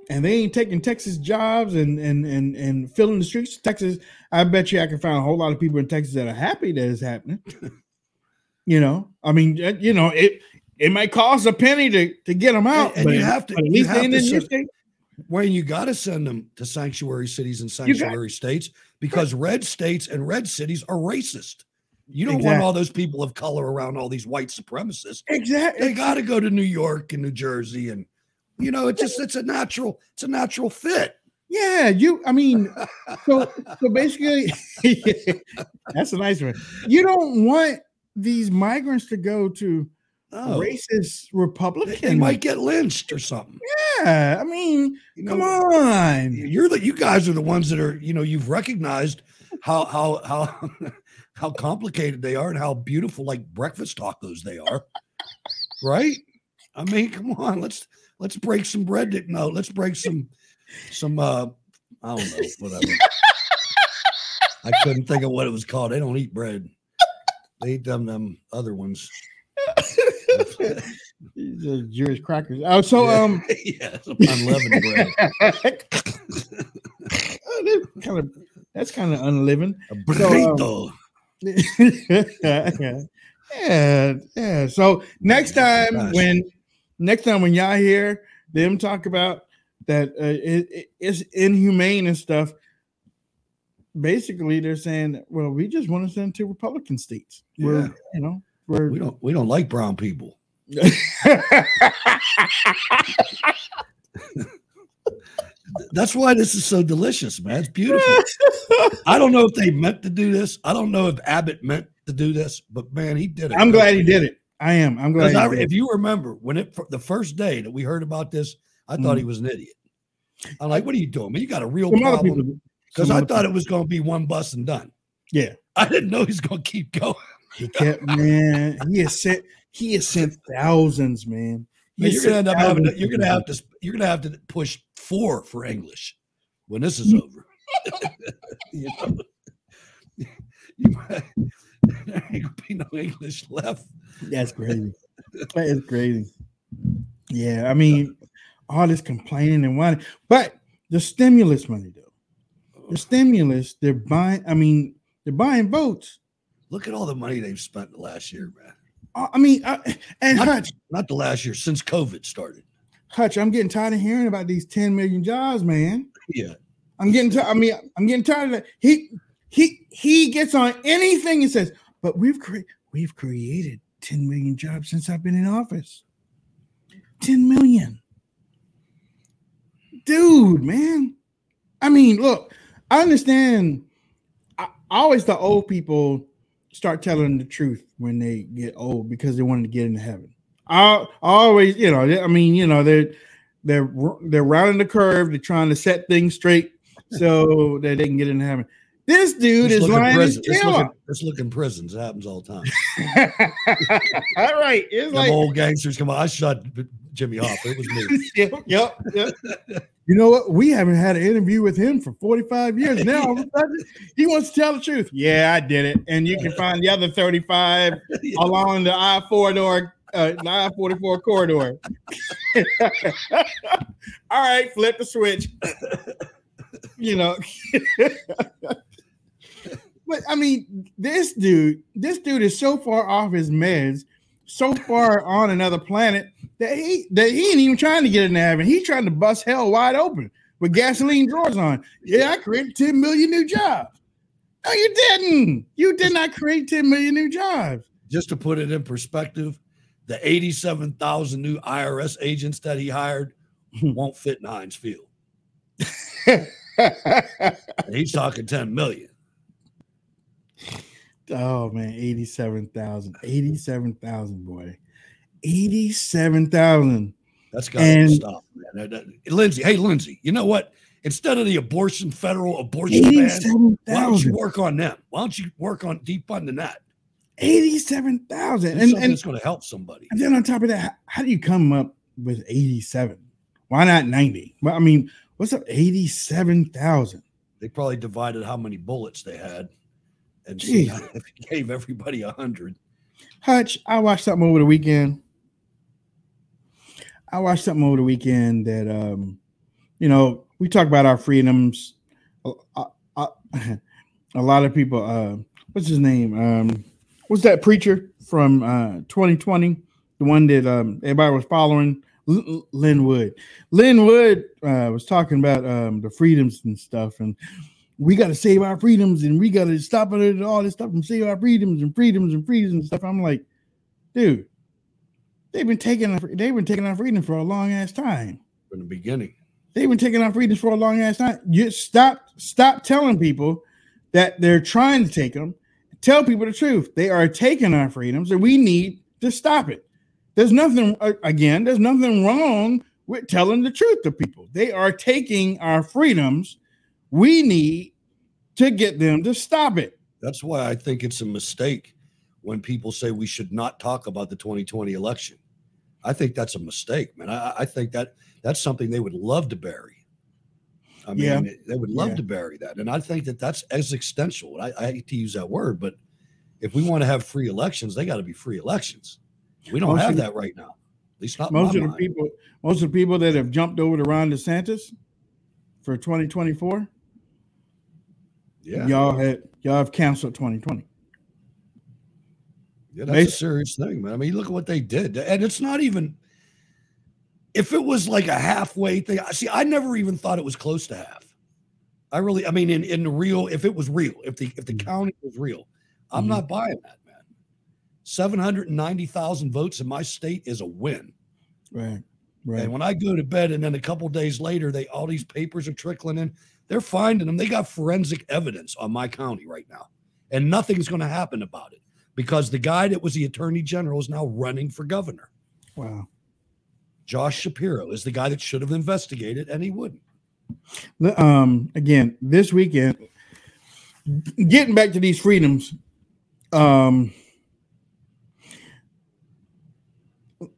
and they ain't taking Texas jobs and and and and filling the streets. of Texas, I bet you I can find a whole lot of people in Texas that are happy that it's happening. you know, I mean, you know, it it might cost a penny to to get them out, And, you have to, at you least have to in send- state. Wayne, you got to send them to sanctuary cities and sanctuary states because red states and red cities are racist. You don't want all those people of color around all these white supremacists. Exactly. They got to go to New York and New Jersey, and you know, it's just it's a natural it's a natural fit. Yeah, you. I mean, so so basically, that's a nice one. You don't want these migrants to go to No. racist Republican. They might get lynched or something. Yeah, I mean, You come on. You're the you guys are the ones that are, you know, you've recognized how how how how complicated they are and how beautiful like breakfast tacos they are. Right? I mean, come on, let's let's break some bread. to- No, let's break some some uh I don't know, whatever. I couldn't think of what it was called. They don't eat bread. They eat them them other ones. These are Jewish crackers. Oh, so Yeah. um, yeah, some unleavened bread. kind of that's kind of unliving. A So, um, yeah, yeah, yeah. So next time Gosh. when next time when y'all hear them talk about that uh, it, it- it's inhumane and stuff, basically they're saying, well, we just want to send to Republican states. We're Yeah. you know we're we don't we don't like brown people. That's why this is so delicious, man. It's beautiful. I don't know if they meant to do this. I don't know if Abbott meant to do this, but man, he did it. I'm glad he did it. I am. I'm glad. I, if you remember when it the first day that we heard about this, I thought Mm. he was an idiot. I'm like, what are you doing? Man, you got a real Some problem. Because I thought people- it was going to be one bus and done. Yeah. I didn't know he's going to keep going. He kept man. He has sent. He has sent thousands, man. Man, you're sent up having to, you're gonna have to you're gonna have to push four for English when this is over. you know, you might, there ain't gonna be no English left. That's crazy. that is crazy. Yeah, I mean, all this complaining and whining, but the stimulus money though, the stimulus they're buying. I mean, they're buying votes. Look at all the money they've spent the last year, man. I mean, I, and Not, Hutch, not the last year since COVID started. Hutch, I'm getting tired of hearing about these 10 million jobs, man. Yeah, I'm getting tired. I mean, I'm getting tired of that. He he he gets on anything and says, "But we've cre- we've created 10 million jobs since I've been in office." 10 million. Dude, man. I mean, look, I understand. I, I always thought old people start telling the truth when they get old because they wanted to get into heaven. I, I always, you know, I mean, you know, they're they're they're rounding the curve. They're trying to set things straight so that they can get into heaven. This dude Let's is lying his tail look, off. in, let's look in prisons. It happens all the time. All right, it's Them like old gangsters come on. I shot Jimmy off. It was me. yep, yep, yep. You know what? We haven't had an interview with him for 45 years. Now all of a sudden, he wants to tell the truth. Yeah, I did it. And you can find the other 35 along the I 4 door, uh, I 44 corridor. all right, flip the switch. you know. but I mean, this dude, this dude is so far off his meds, so far on another planet that he that he ain't even trying to get in the heaven. He's trying to bust hell wide open with gasoline drawers on. Yeah, I created 10 million new jobs. No, you didn't. You did not create 10 million new jobs. Just to put it in perspective, the 87,000 new IRS agents that he hired hmm. won't fit in Heinz Field. He's talking 10 million. Oh man, 87,000. 87,000, boy. 87,000. That's got to And- stop, man. Lindsey, hey, Lindsey, you know what? Instead of the abortion, federal abortion ban, why don't 87,000. you work on them? Why don't you work on defunding that? 87,000. And, something and, that's going to help somebody. and then on top of that, how, do you come up with 87? Why not 90? Well, I mean, what's up? 87,000. They probably divided how many bullets they had and Jeez. see if you gave everybody a hundred. Hutch, I watched something over the weekend. I watched something over the weekend that um, you know, we talk about our freedoms. A, lot of people, uh, what's his name? Um, what's that preacher from uh 2020? The one that um everybody was following, Lin Wood. Lin Wood uh, was talking about um the freedoms and stuff, and we got to save our freedoms, and we got to stop it all this stuff and save our freedoms and freedoms and freedoms and stuff. I'm like, dude, they've been taking our- they've been taking our freedom for a long ass time. From the beginning. They've been taking our freedoms for a long ass time. You stop stop telling people that they're trying to take them. Tell people the truth. They are taking our freedoms, and we need to stop it. There's nothing uh, again. There's nothing wrong with telling the truth to people. They are taking our freedoms. We need to get them to stop it. That's why I think it's a mistake when people say we should not talk about the 2020 election. I think that's a mistake, man. I, I think that that's something they would love to bury. I mean, Yeah. they would love Yeah. to bury that, and I think that that's existential. I, I hate to use that word, but if we want to have free elections, they got to be free elections. We don't Most have the- that right now. At least not most of the mind. people, most of the people that have jumped over to Ron DeSantis for 2024, Yeah. y'all had y'all have canceled 2020. Yeah, that's a serious thing, man. I mean, look at what they did, and it's not even. If it was like a halfway thing, see, I never even thought it was close to half. I really, I mean, in in the real, if it was real, if the if the Mm-hmm. county was real, I'm Mhm. not buying that, man. Seven hundred and ninety thousand votes in my state is a win. Right, right. And when I go to bed, and then a couple days later, they all these papers are trickling in. They're finding them. They got forensic evidence on my county right now, and nothing's going to happen about it because the guy that was the attorney general is now running for governor. Wow. Josh Shapiro is the guy that should have investigated, and he wouldn't. Um, again, this weekend, getting back to these freedoms, um, let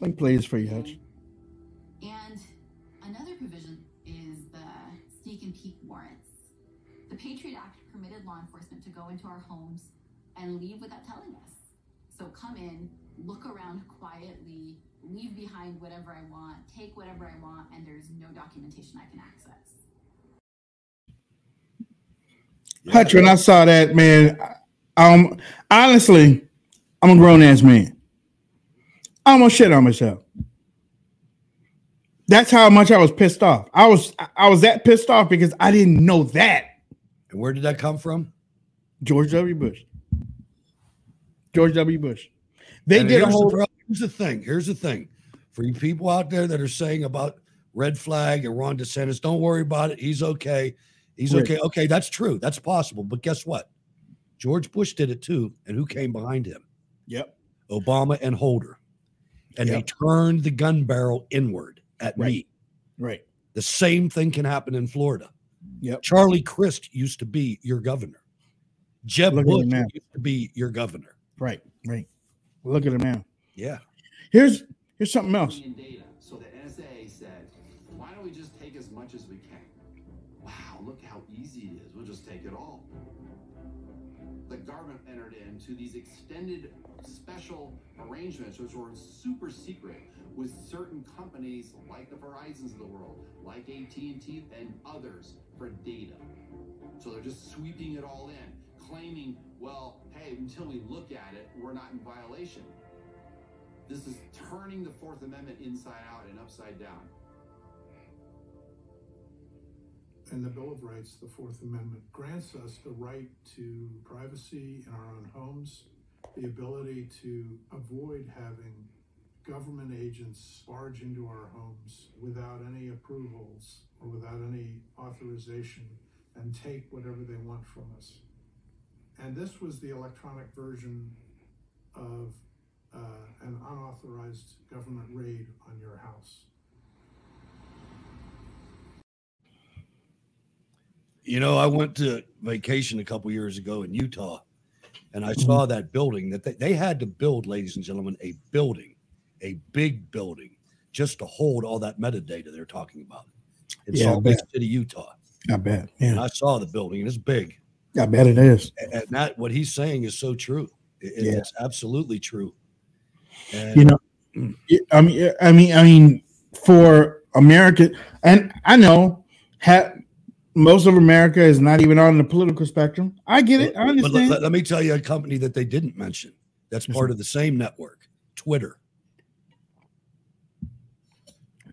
me play this for you, Hutch. And leave without telling us. So come in, look around quietly, leave behind whatever I want, take whatever I want, and there's no documentation I can access. Hutch, when I saw that, man, um, honestly, I'm a grown ass man. I almost shit on myself. That's how much I was pissed off. I was I was that pissed off because I didn't know that. And where did that come from? George W. Bush. George W. Bush. They And did a here's whole The, pro- here's the thing. Here's the thing. For you people out there that are saying about red flag and Ron DeSantis, don't worry about it. He's okay. He's Right. okay. Okay, that's true. That's possible. But guess what? George Bush did it too. And who came behind him? Yep. Obama and Holder. And they turned the gun barrel inward at Right. me. Right. The same thing can happen in Florida. Yep. Charlie Crist used to be your governor. Jeb Look Bush used to be your governor. Right. Right. Look at him now. Yeah. Here's here's something else. data. So the NSA said, why don't we just take as much as we can? Wow, look how easy it is. We'll just take it all. The government entered into these extended special arrangements, which were super secret, with certain companies like the Verizons of the world, like AT&T and others for data. So they're just sweeping it all in, claiming, well, hey, until we look at it, we're not in violation. This is turning the Fourth Amendment inside out and upside down. And the Bill of Rights, the Fourth Amendment, grants us the right to privacy in our own homes, the ability to avoid having government agents barge into our homes without any approvals or without any authorization and take whatever they want from us. And this was the electronic version of uh, an unauthorized government raid on your house. You know, I went to vacation a couple years ago in Utah, and I saw that building that they, they had to build, ladies and gentlemen, a building, a big building, just to hold all that metadata they're talking about in Yeah, I Salt Lake. City, Utah. I bet. And Yeah. I saw the building, and it's big. I bet it is. And that what he's saying is so true. It- Yeah. It's absolutely true. And you know i mean i mean i mean for america and i know ha, most of america is not even on the political spectrum i get it i But let, understand let- let me tell you a company that they didn't mention that's part of the same network Twitter,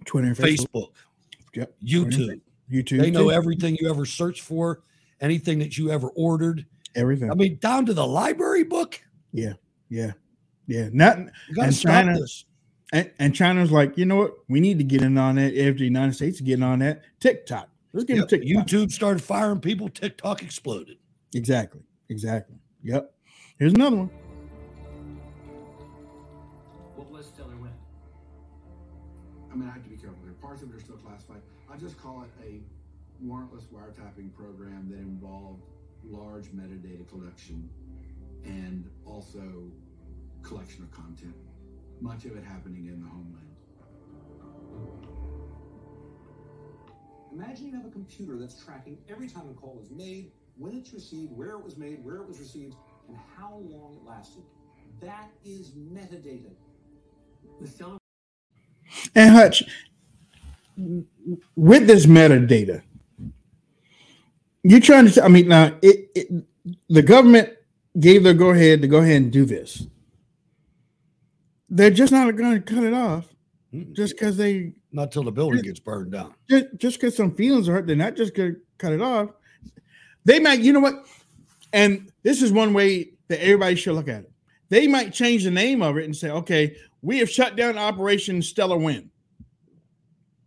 twitter and Facebook, yep YouTube. youtube They know everything you ever search for, anything that you ever ordered. everything I mean, down to the library book. yeah yeah yeah not You got to and stop China, this. And, and China's like, you know what? We need to get in on that. If the United States is getting on that, TikTok. Let's get Yep, TikTok. YouTube started firing people. TikTok exploded. Exactly. Exactly. Yep. Here's another one. What was Stellar Wind? I mean, I have to be careful here. Parts of it are still classified. I just call it a warrantless wiretapping program that involved large metadata collection and also collection of content. Much of it happening in the homeland. Imagine you have a computer that's tracking every time a call is made, when it's received, where it was made, where it was received, and how long it lasted. That is metadata. The Stellar And Hutch, with this metadata, you're trying to. I mean, now it, it the government gave their go ahead to go ahead and do this. They're just not going to cut it off just because they Not till the building gets burned down. just just because some feelings are hurt. They're not just going to cut it off. They might, you know what? And this is one way that everybody should look at it. They might change the name of it and say, "Okay, we have shut down Operation Stellar Wind,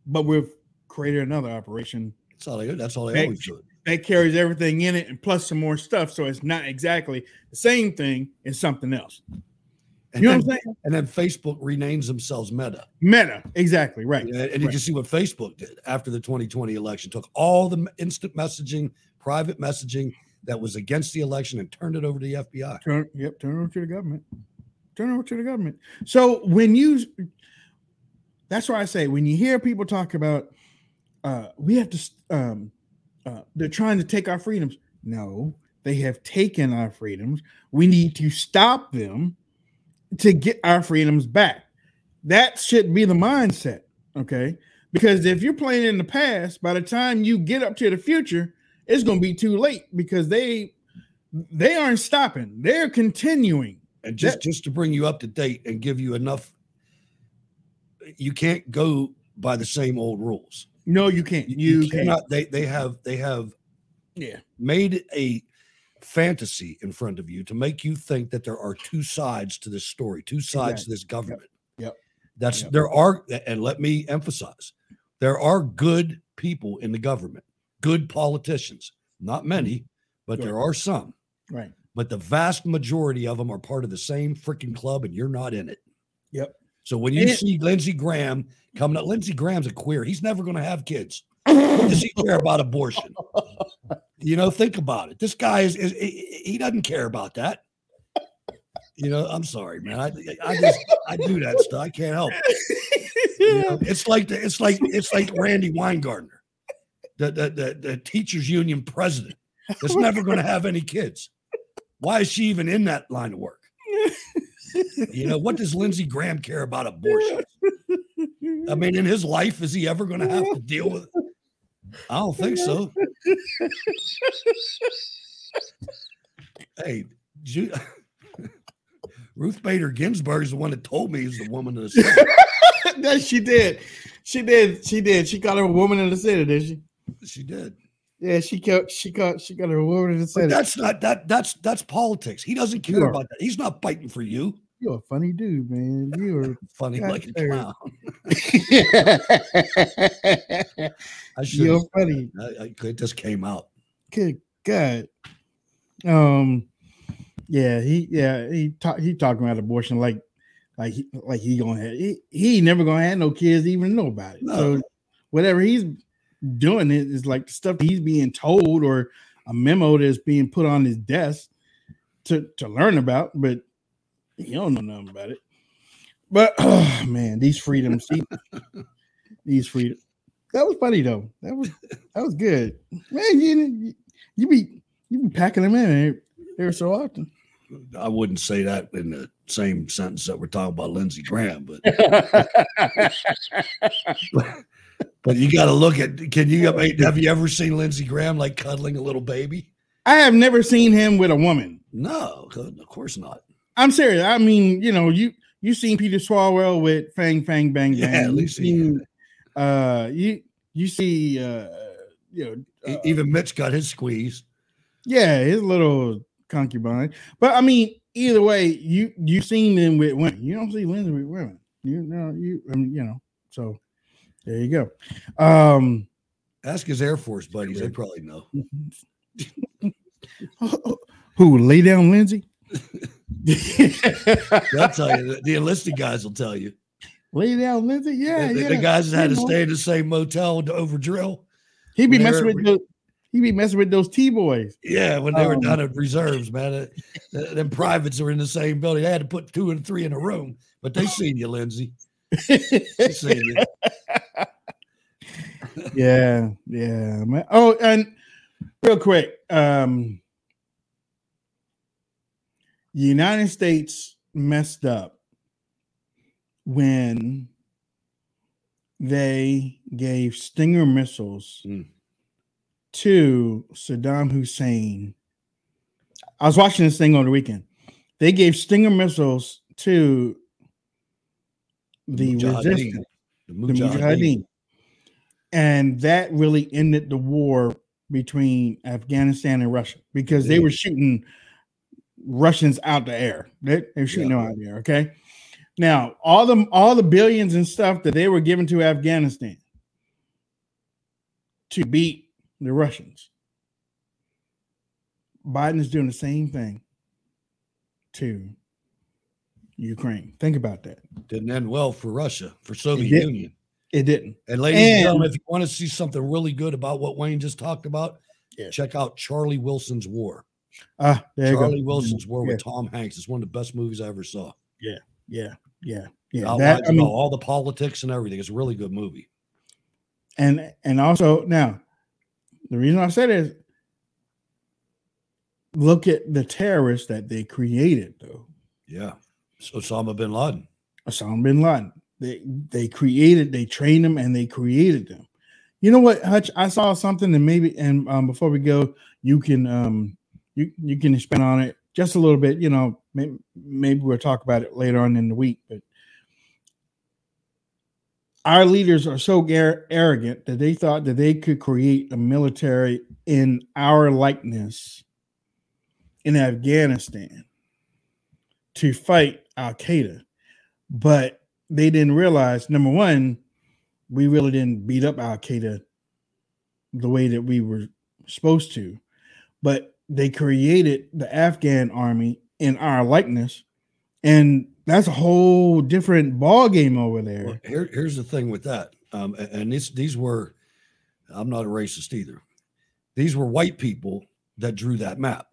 but we've created another operation That's all they. That's all they always do. That carries everything in it and plus some more stuff. So it's not exactly the same thing, it's something else. And You know then, what I'm saying? And then Facebook renames themselves Meta. Meta, exactly, right. And, and you can see what Facebook did after the 2020 election. Took all the instant messaging, private messaging that was against the election and turned it over to the FBI. Turn, yep, turn it over to the government. Turn it over to the government. So when you, that's why I say when you hear people talk about, uh, we have to, um, uh, they're trying to take our freedoms. No, they have taken our freedoms. We need to stop them to get our freedoms back. That should be the mindset, okay? Because if you're playing in the past, by the time you get up to the future, it's going to be too late because they they aren't stopping. They're continuing. And just That- just to bring you up to date and give you enough, you can't go by the same old rules. No, you can't. You, You, can't. cannot. They they have they have Yeah. made a fantasy in front of you to make you think that there are two sides to this story, two sides to this government. Yep. That's Yep. there are, and let me emphasize, there are good people in the government, good politicians. Not many, but there are some. Right. But the vast majority of them are part of the same freaking club, and you're not in it. Yep. So when you it- see Lindsey Graham coming up, Lindsey Graham's a queer. He's never going to have kids. What does he care about abortion? You know, think about it. This guy is, is he he doesn't care about that. You know, I'm sorry, man. I, I just I do that stuff. I can't help. it. You know, it's like the, it's like it's like Randi Weingartner, the the the, the teachers union president. That's never going to have any kids. Why is she even in that line of work? You know, what does Lindsey Graham care about abortion? I mean, in his life, is he ever going to have to deal with? it? I don't think so. Hey, Ju- Ruth Bader Ginsburg is the one that told me he's the woman of the Senate. that she did. She did. She did. She called her a woman in the city, did she? She did. Yeah, she got she got she got her a woman in the But that's not that. That's that's politics. He doesn't care You are- about that. He's not fighting for you. You're a funny dude, man. You are Funny like a clown. I. You're funny. I, I, it just came out. Good God. Um. Yeah, he yeah he talk, he talking about abortion like like he, like he gonna have he, he never gonna have no kids even know about it. So whatever he's doing it is like the stuff he's being told or a memo that's being put on his desk to to learn about, but he don't know nothing about it. But oh man, these freedoms, he- these freedoms. That was funny though. That was that was good, man. You you be you be packing them in every so often. I wouldn't say that in the same sentence that we're talking about Lindsey Graham, but but you got to look at. Can you have you ever seen Lindsey Graham like cuddling a little baby? I have never seen him with a woman. No, of course not. I'm serious. I mean, you know, you you seen Peter Swalwell with Fang Fang Bang Bang. Yeah, at You least seen, uh you you see uh you know E- Even Mitch got his squeeze. yeah, his little concubine. But I mean, either way, you you seen them with women. You don't see Lindsey with women. You know, you I mean, you know. So there you go. Um Ask his Air Force buddies; they probably know. who lay down Lindsey? They'll tell you. The- The enlisted guys will tell you. Lay down Lindsey. Yeah, the, the- yeah. the guys that had to stay in the same motel to over drill. He be messing with those. He be messing with those T boys. Yeah, when they were Um, down at reserves, man, uh, uh, them privates were in the same building. They had to put two and three in a room, but they seen you, Lindsey. Seen you. yeah, yeah. Man. Oh, and real quick, um, the United States messed up when they gave Stinger missiles mm. to Saddam Hussein. I was watching this thing on the weekend. They gave Stinger missiles to the Mujahideen. resistance, The the Mujahideen. Mujahideen. And that really ended the war between Afghanistan and Russia because they mm. were shooting Russians out the air. They, they shooting them out the air. Okay. Now, all the all the billions and stuff that they were given to Afghanistan to beat the Russians. Biden is doing the same thing to Ukraine. Think about that. Didn't end well for Russia, for Soviet didn't. Union. It didn't. And ladies and, And- gentlemen, if you want to see something really good about what Wayne just talked about, check out Charlie Wilson's War. Ah, there. Charlie Wilson's War with Tom Hanks. It's one of the best movies I ever saw. Yeah, yeah, yeah, yeah. That, I mean, all the politics and everything. It's a really good movie. and and also now, the reason I said is, look at the terrorists that they created, though. Yeah. So Osama bin Laden. Osama bin Laden. They they created, they trained them, and they created them. You know what, Hutch? I saw something, and maybe, and um, before we go, you can um, you you can expand on it just a little bit. You know, maybe, maybe we'll talk about it later on in the week. But our leaders are so gar- arrogant that they thought that they could create a military in our likeness in Afghanistan to fight Al Qaeda, but they didn't realize number one, we really didn't beat up Al Qaeda the way that we were supposed to, but they created the Afghan army in our likeness, and that's a whole different ball game over there. Well, here, here's the thing with that. Um, and this, these were, I'm not a racist either. These were white people that drew that map.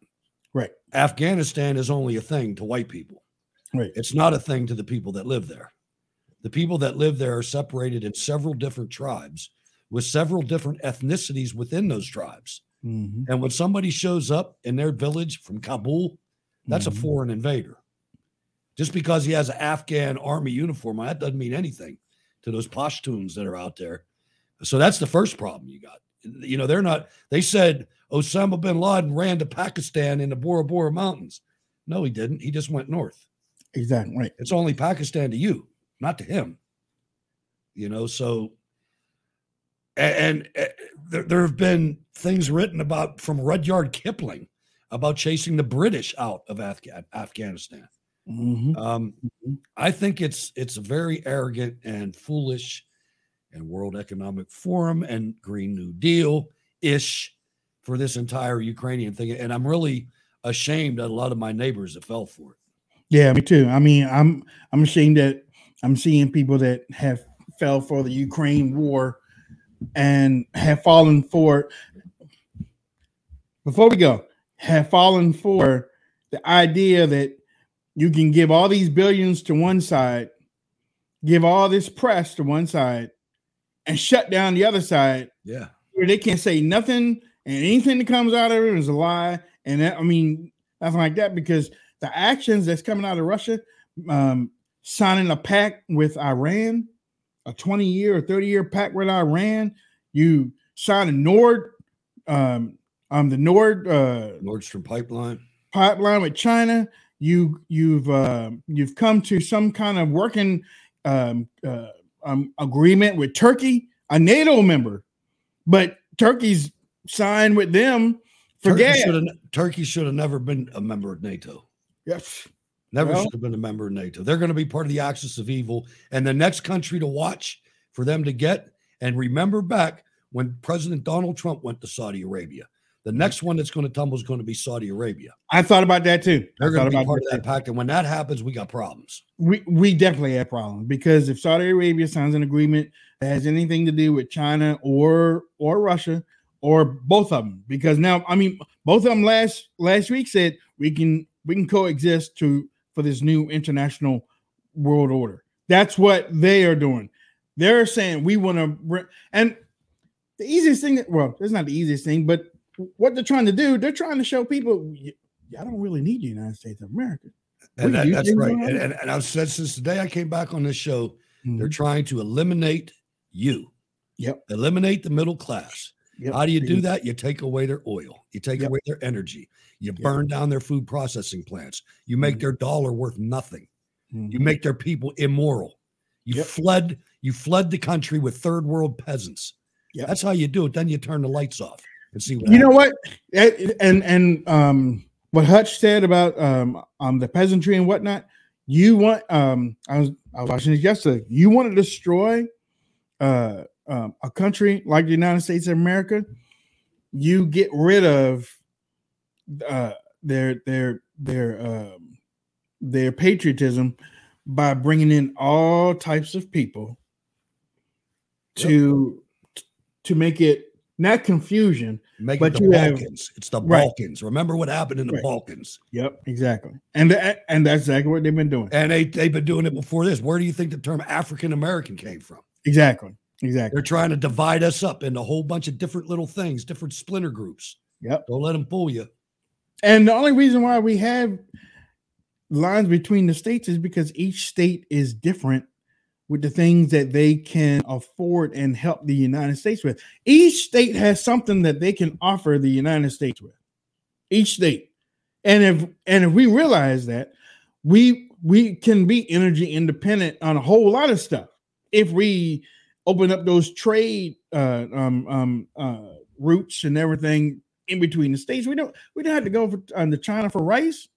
Right. Afghanistan is only a thing to white people. Right. It's not a thing to the people that live there. The people that live there are separated in several different tribes with several different ethnicities within those tribes. Mhm. And when somebody shows up in their village from Kabul, that's Mhm. a foreign invader. Just because he has an Afghan army uniform, that doesn't mean anything to those Pashtuns that are out there. So that's the first problem you got. You know, they're not, they said Osama bin Laden ran to Pakistan in the Tora Bora Mountains. No, he didn't. He just went north. Exactly right. It's only Pakistan to you, not to him. You know, so a- and, uh, there, there have been things written about from Rudyard Kipling about chasing the British out of Afghan, Afghanistan. Mhm. Um, I think it's it's very arrogant and foolish, and World Economic Forum and Green New Deal ish for this entire Ukrainian thing. And I'm really ashamed that a lot of my neighbors have fell for it. Yeah, me too. I mean, I'm I'm ashamed that I'm seeing people that have fell for the Ukraine war and have fallen for before we go, have fallen for the idea that you can give all these billions to one side, give all this press to one side, and shut down the other side Yeah. where they can't say nothing and anything that comes out of it is a lie. And that, I mean, nothing like that because the actions that's coming out of Russia, um, signing a pact with Iran, a 20 year or 30 year pact with Iran, you sign a Nord, um, um, the Nord, uh, Nord Stream pipeline. pipeline with China. You you've uh, you've come to some kind of working um, uh, um, agreement with Turkey, a NATO member, but Turkey's signed with them for Turkey gas. should have Turkey should have never been a member of NATO. Yes, Never Well- should have been a member of NATO. They're going to be part of the axis of evil. And the next country to watch for them to get and remember back when President Donald Trump went to Saudi Arabia. The mm-hmm. next one that's going to tumble is going to be Saudi Arabia. I thought about that too. They're going to be part of that that pact. And when that happens, we got problems. we we definitely have problems because if Saudi Arabia signs an agreement that has anything to do with China or or Russia or both of them, because now I mean both of them last last week said we can we can coexist to for this new international world order. That's what they are doing. They're saying we want to and the easiest thing that well, it's not the easiest thing, but what they're trying to do, they're trying to show people "Y- I don't really need the United States of America. And that- that's right. And, and, and I've said since the day I came back on this show, Mm-hmm. they're trying to eliminate you. Yep. Eliminate the middle class. Yep. How do you do that? You take away their oil, you take Yep. away their energy, you burn down their food processing plants, you make their dollar worth nothing, you make their people immoral. You fled, you fled the country with third world peasants. Yep. That's how you do it. Then you turn the lights off and see what you know what and and um what hutch said about um um the peasantry and whatnot you want um i was i was watching this yesterday you want to destroy uh um, a country like the united states of america you get rid of uh their their their um their patriotism by bringing in all types of people to to make it not confusion Make but you have- it's the Right. Balkans. Remember what happened in the Right. Balkans. Yep, exactly. And and that's exactly what they've been doing. And they, they've been doing it before this. Where do you think the term African American came from? Exactly. Exactly. They're trying to divide us up into a whole bunch of different little things, different splinter groups. Yep. Don't let them fool you. And the only reason why we have lines between the states is because each state is different with the things that they can afford and help the United States with. Each state has something that they can offer the United States with. Each state. And if and if we realize that, we we can be energy independent on a whole lot of stuff if we open up those trade uh, um, um, uh, routes and everything in between the states. We don't we don't have to go for, um, to China for rice.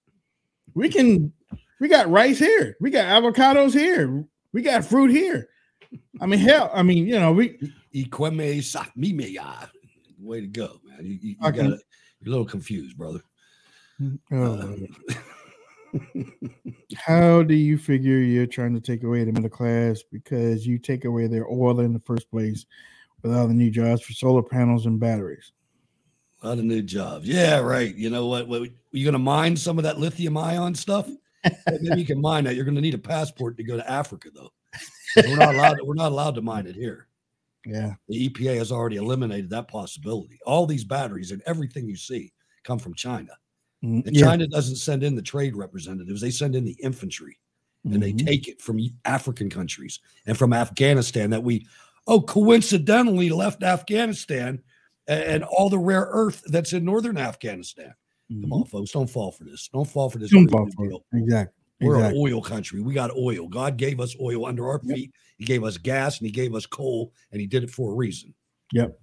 We can we got rice here. We got avocados here. We got fruit here. I mean, hell, I mean, you know, we Ikweme Safmimeya. Way to go, man. You, you, you Okay. got it. You're a little confused, brother. Oh, how do you figure you're trying to take away the middle class because you take away their oil in the first place with all the new jobs for solar panels and batteries? A lot of new jobs. Yeah, right. You know what? what you going to mine some of that lithium ion stuff? Maybe you can mine that. You're going to need a passport to go to Africa, though. We're not allowed. To, We're not allowed to mine it here. Yeah. The EPA has already eliminated that possibility. All these batteries and everything you see come from China. Yeah. China doesn't send in the trade representatives; they send in the infantry, and they Mhm. take it from African countries and from Afghanistan. That we, oh, coincidentally left Afghanistan and, and all the rare earth that's in northern Afghanistan. Come on, folks, don't fall for this. Don't fall for this. Mm-hmm. Don't fall for it. Deal. Exactly. We're exactly. an oil country. We got oil. God gave us oil under our feet. He gave us gas and he gave us coal, and he did it for a reason. Yep.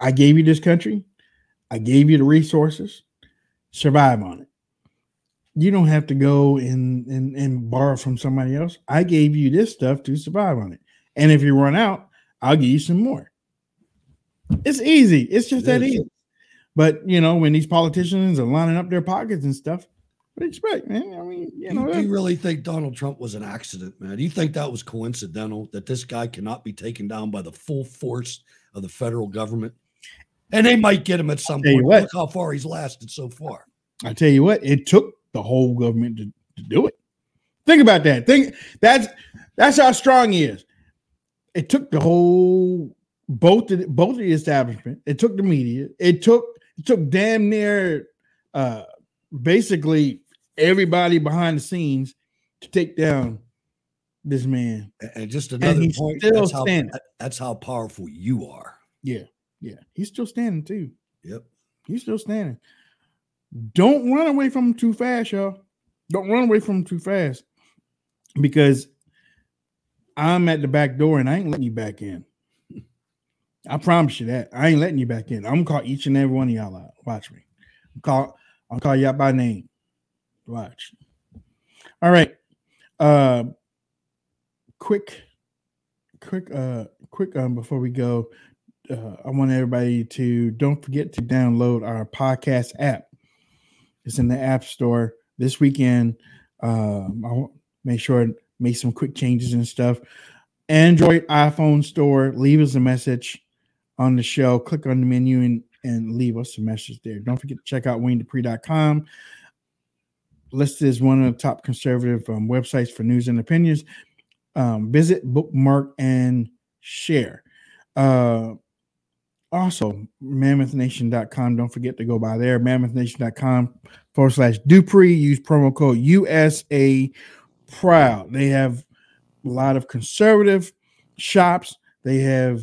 I gave you this country. I gave you the resources. Survive on it. You don't have to go and, and, and borrow from somebody else. I gave you this stuff to survive on it. And if you run out, I'll give you some more. It's easy. It's just It that is. easy. But you know, when these politicians are lining up their pockets and stuff, what do you expect, man? I mean, you know, do you really think Donald Trump was an accident, man? Do you think that was coincidental that this guy cannot be taken down by the full force of the federal government? And they might get him at some point. what. Look how far he's lasted so far. I tell you what, it took the whole government to, to do it. Think about that. Think that's that's how strong he is. It took the whole both of the, both of the establishment. It took the media. It took it took damn near uh basically everybody behind the scenes to take down this man. And just another he's point. That's how, that's how powerful you are. Yeah, yeah. He's still standing too. Yep. He's still standing. Don't run away from him too fast, y'all. Don't run away from him too fast because I'm at the back door and I ain't letting you back in. I promise you that. I ain't letting you back in. I'm gonna call each and every one of y'all out. Watch me. I'm call I'll call you out by name. Watch. All right. Uh, quick, quick, uh, quick. Um, before we go, uh, I want everybody to don't forget to download our podcast app. It's in the App Store this weekend. Um, I'll make sure make some quick changes and stuff. Android iPhone store. Leave us a message on the show. Click on the menu and and leave us a message there. Don't forget to check out WayneDupree.com. Listed as one of the top conservative um, websites for news and opinions. Um, visit, bookmark, and share. Uh, also, mammothnation.com. Don't forget to go by there. Mammothnation.com forward slash Dupree. Use promo code USA Proud. They have a lot of conservative shops. They have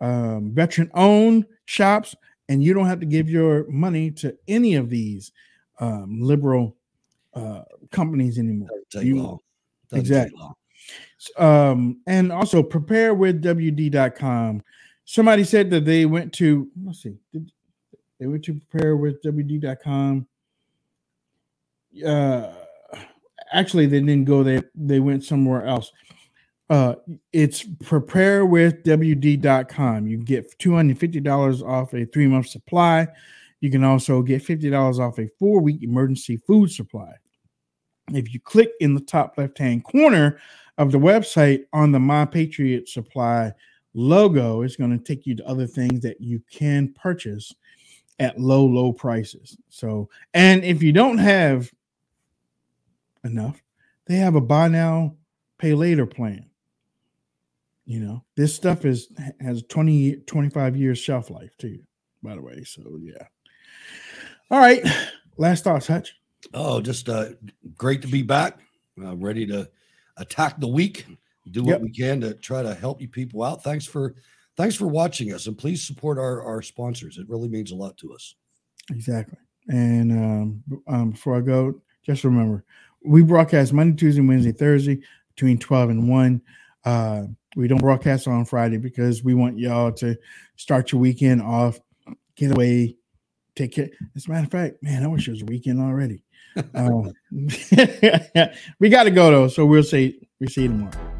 um, veteran owned shops, and you don't have to give your money to any of these um, liberal uh, companies anymore. You- long. Doesn't take exactly. Um, and also prepare with WD.com. Somebody said that they went to let's see, they went to prepare with WD.com. Uh, actually, they didn't go there, they went somewhere else. Uh, it's prepare with WD.com. You get $250 off a three month supply. You can also get $50 off a four week emergency food supply. If you click in the top left hand corner of the website on the My Patriot Supply logo, is going to take you to other things that you can purchase at low, low prices. So, and if you don't have enough, they have a buy now, pay later plan. You know, this stuff is has 20, 25 years shelf life too, by the way. So, yeah. All right. Last thoughts, Hutch. Oh, just uh, great to be back. Uh, ready to attack the week. Do what Yep. we can to try to help you people out. Thanks for thanks for watching us, and please support our our sponsors. It really means a lot to us. Exactly. And um, um, before I go, just remember we broadcast Monday, Tuesday, Wednesday, Thursday between 12 and 1. Uh, we don't broadcast on Friday because we want y'all to start your weekend off, get away, take care. As a matter of fact, man, I wish it was a weekend already. Um, we got to go though. So we'll say, we see you tomorrow.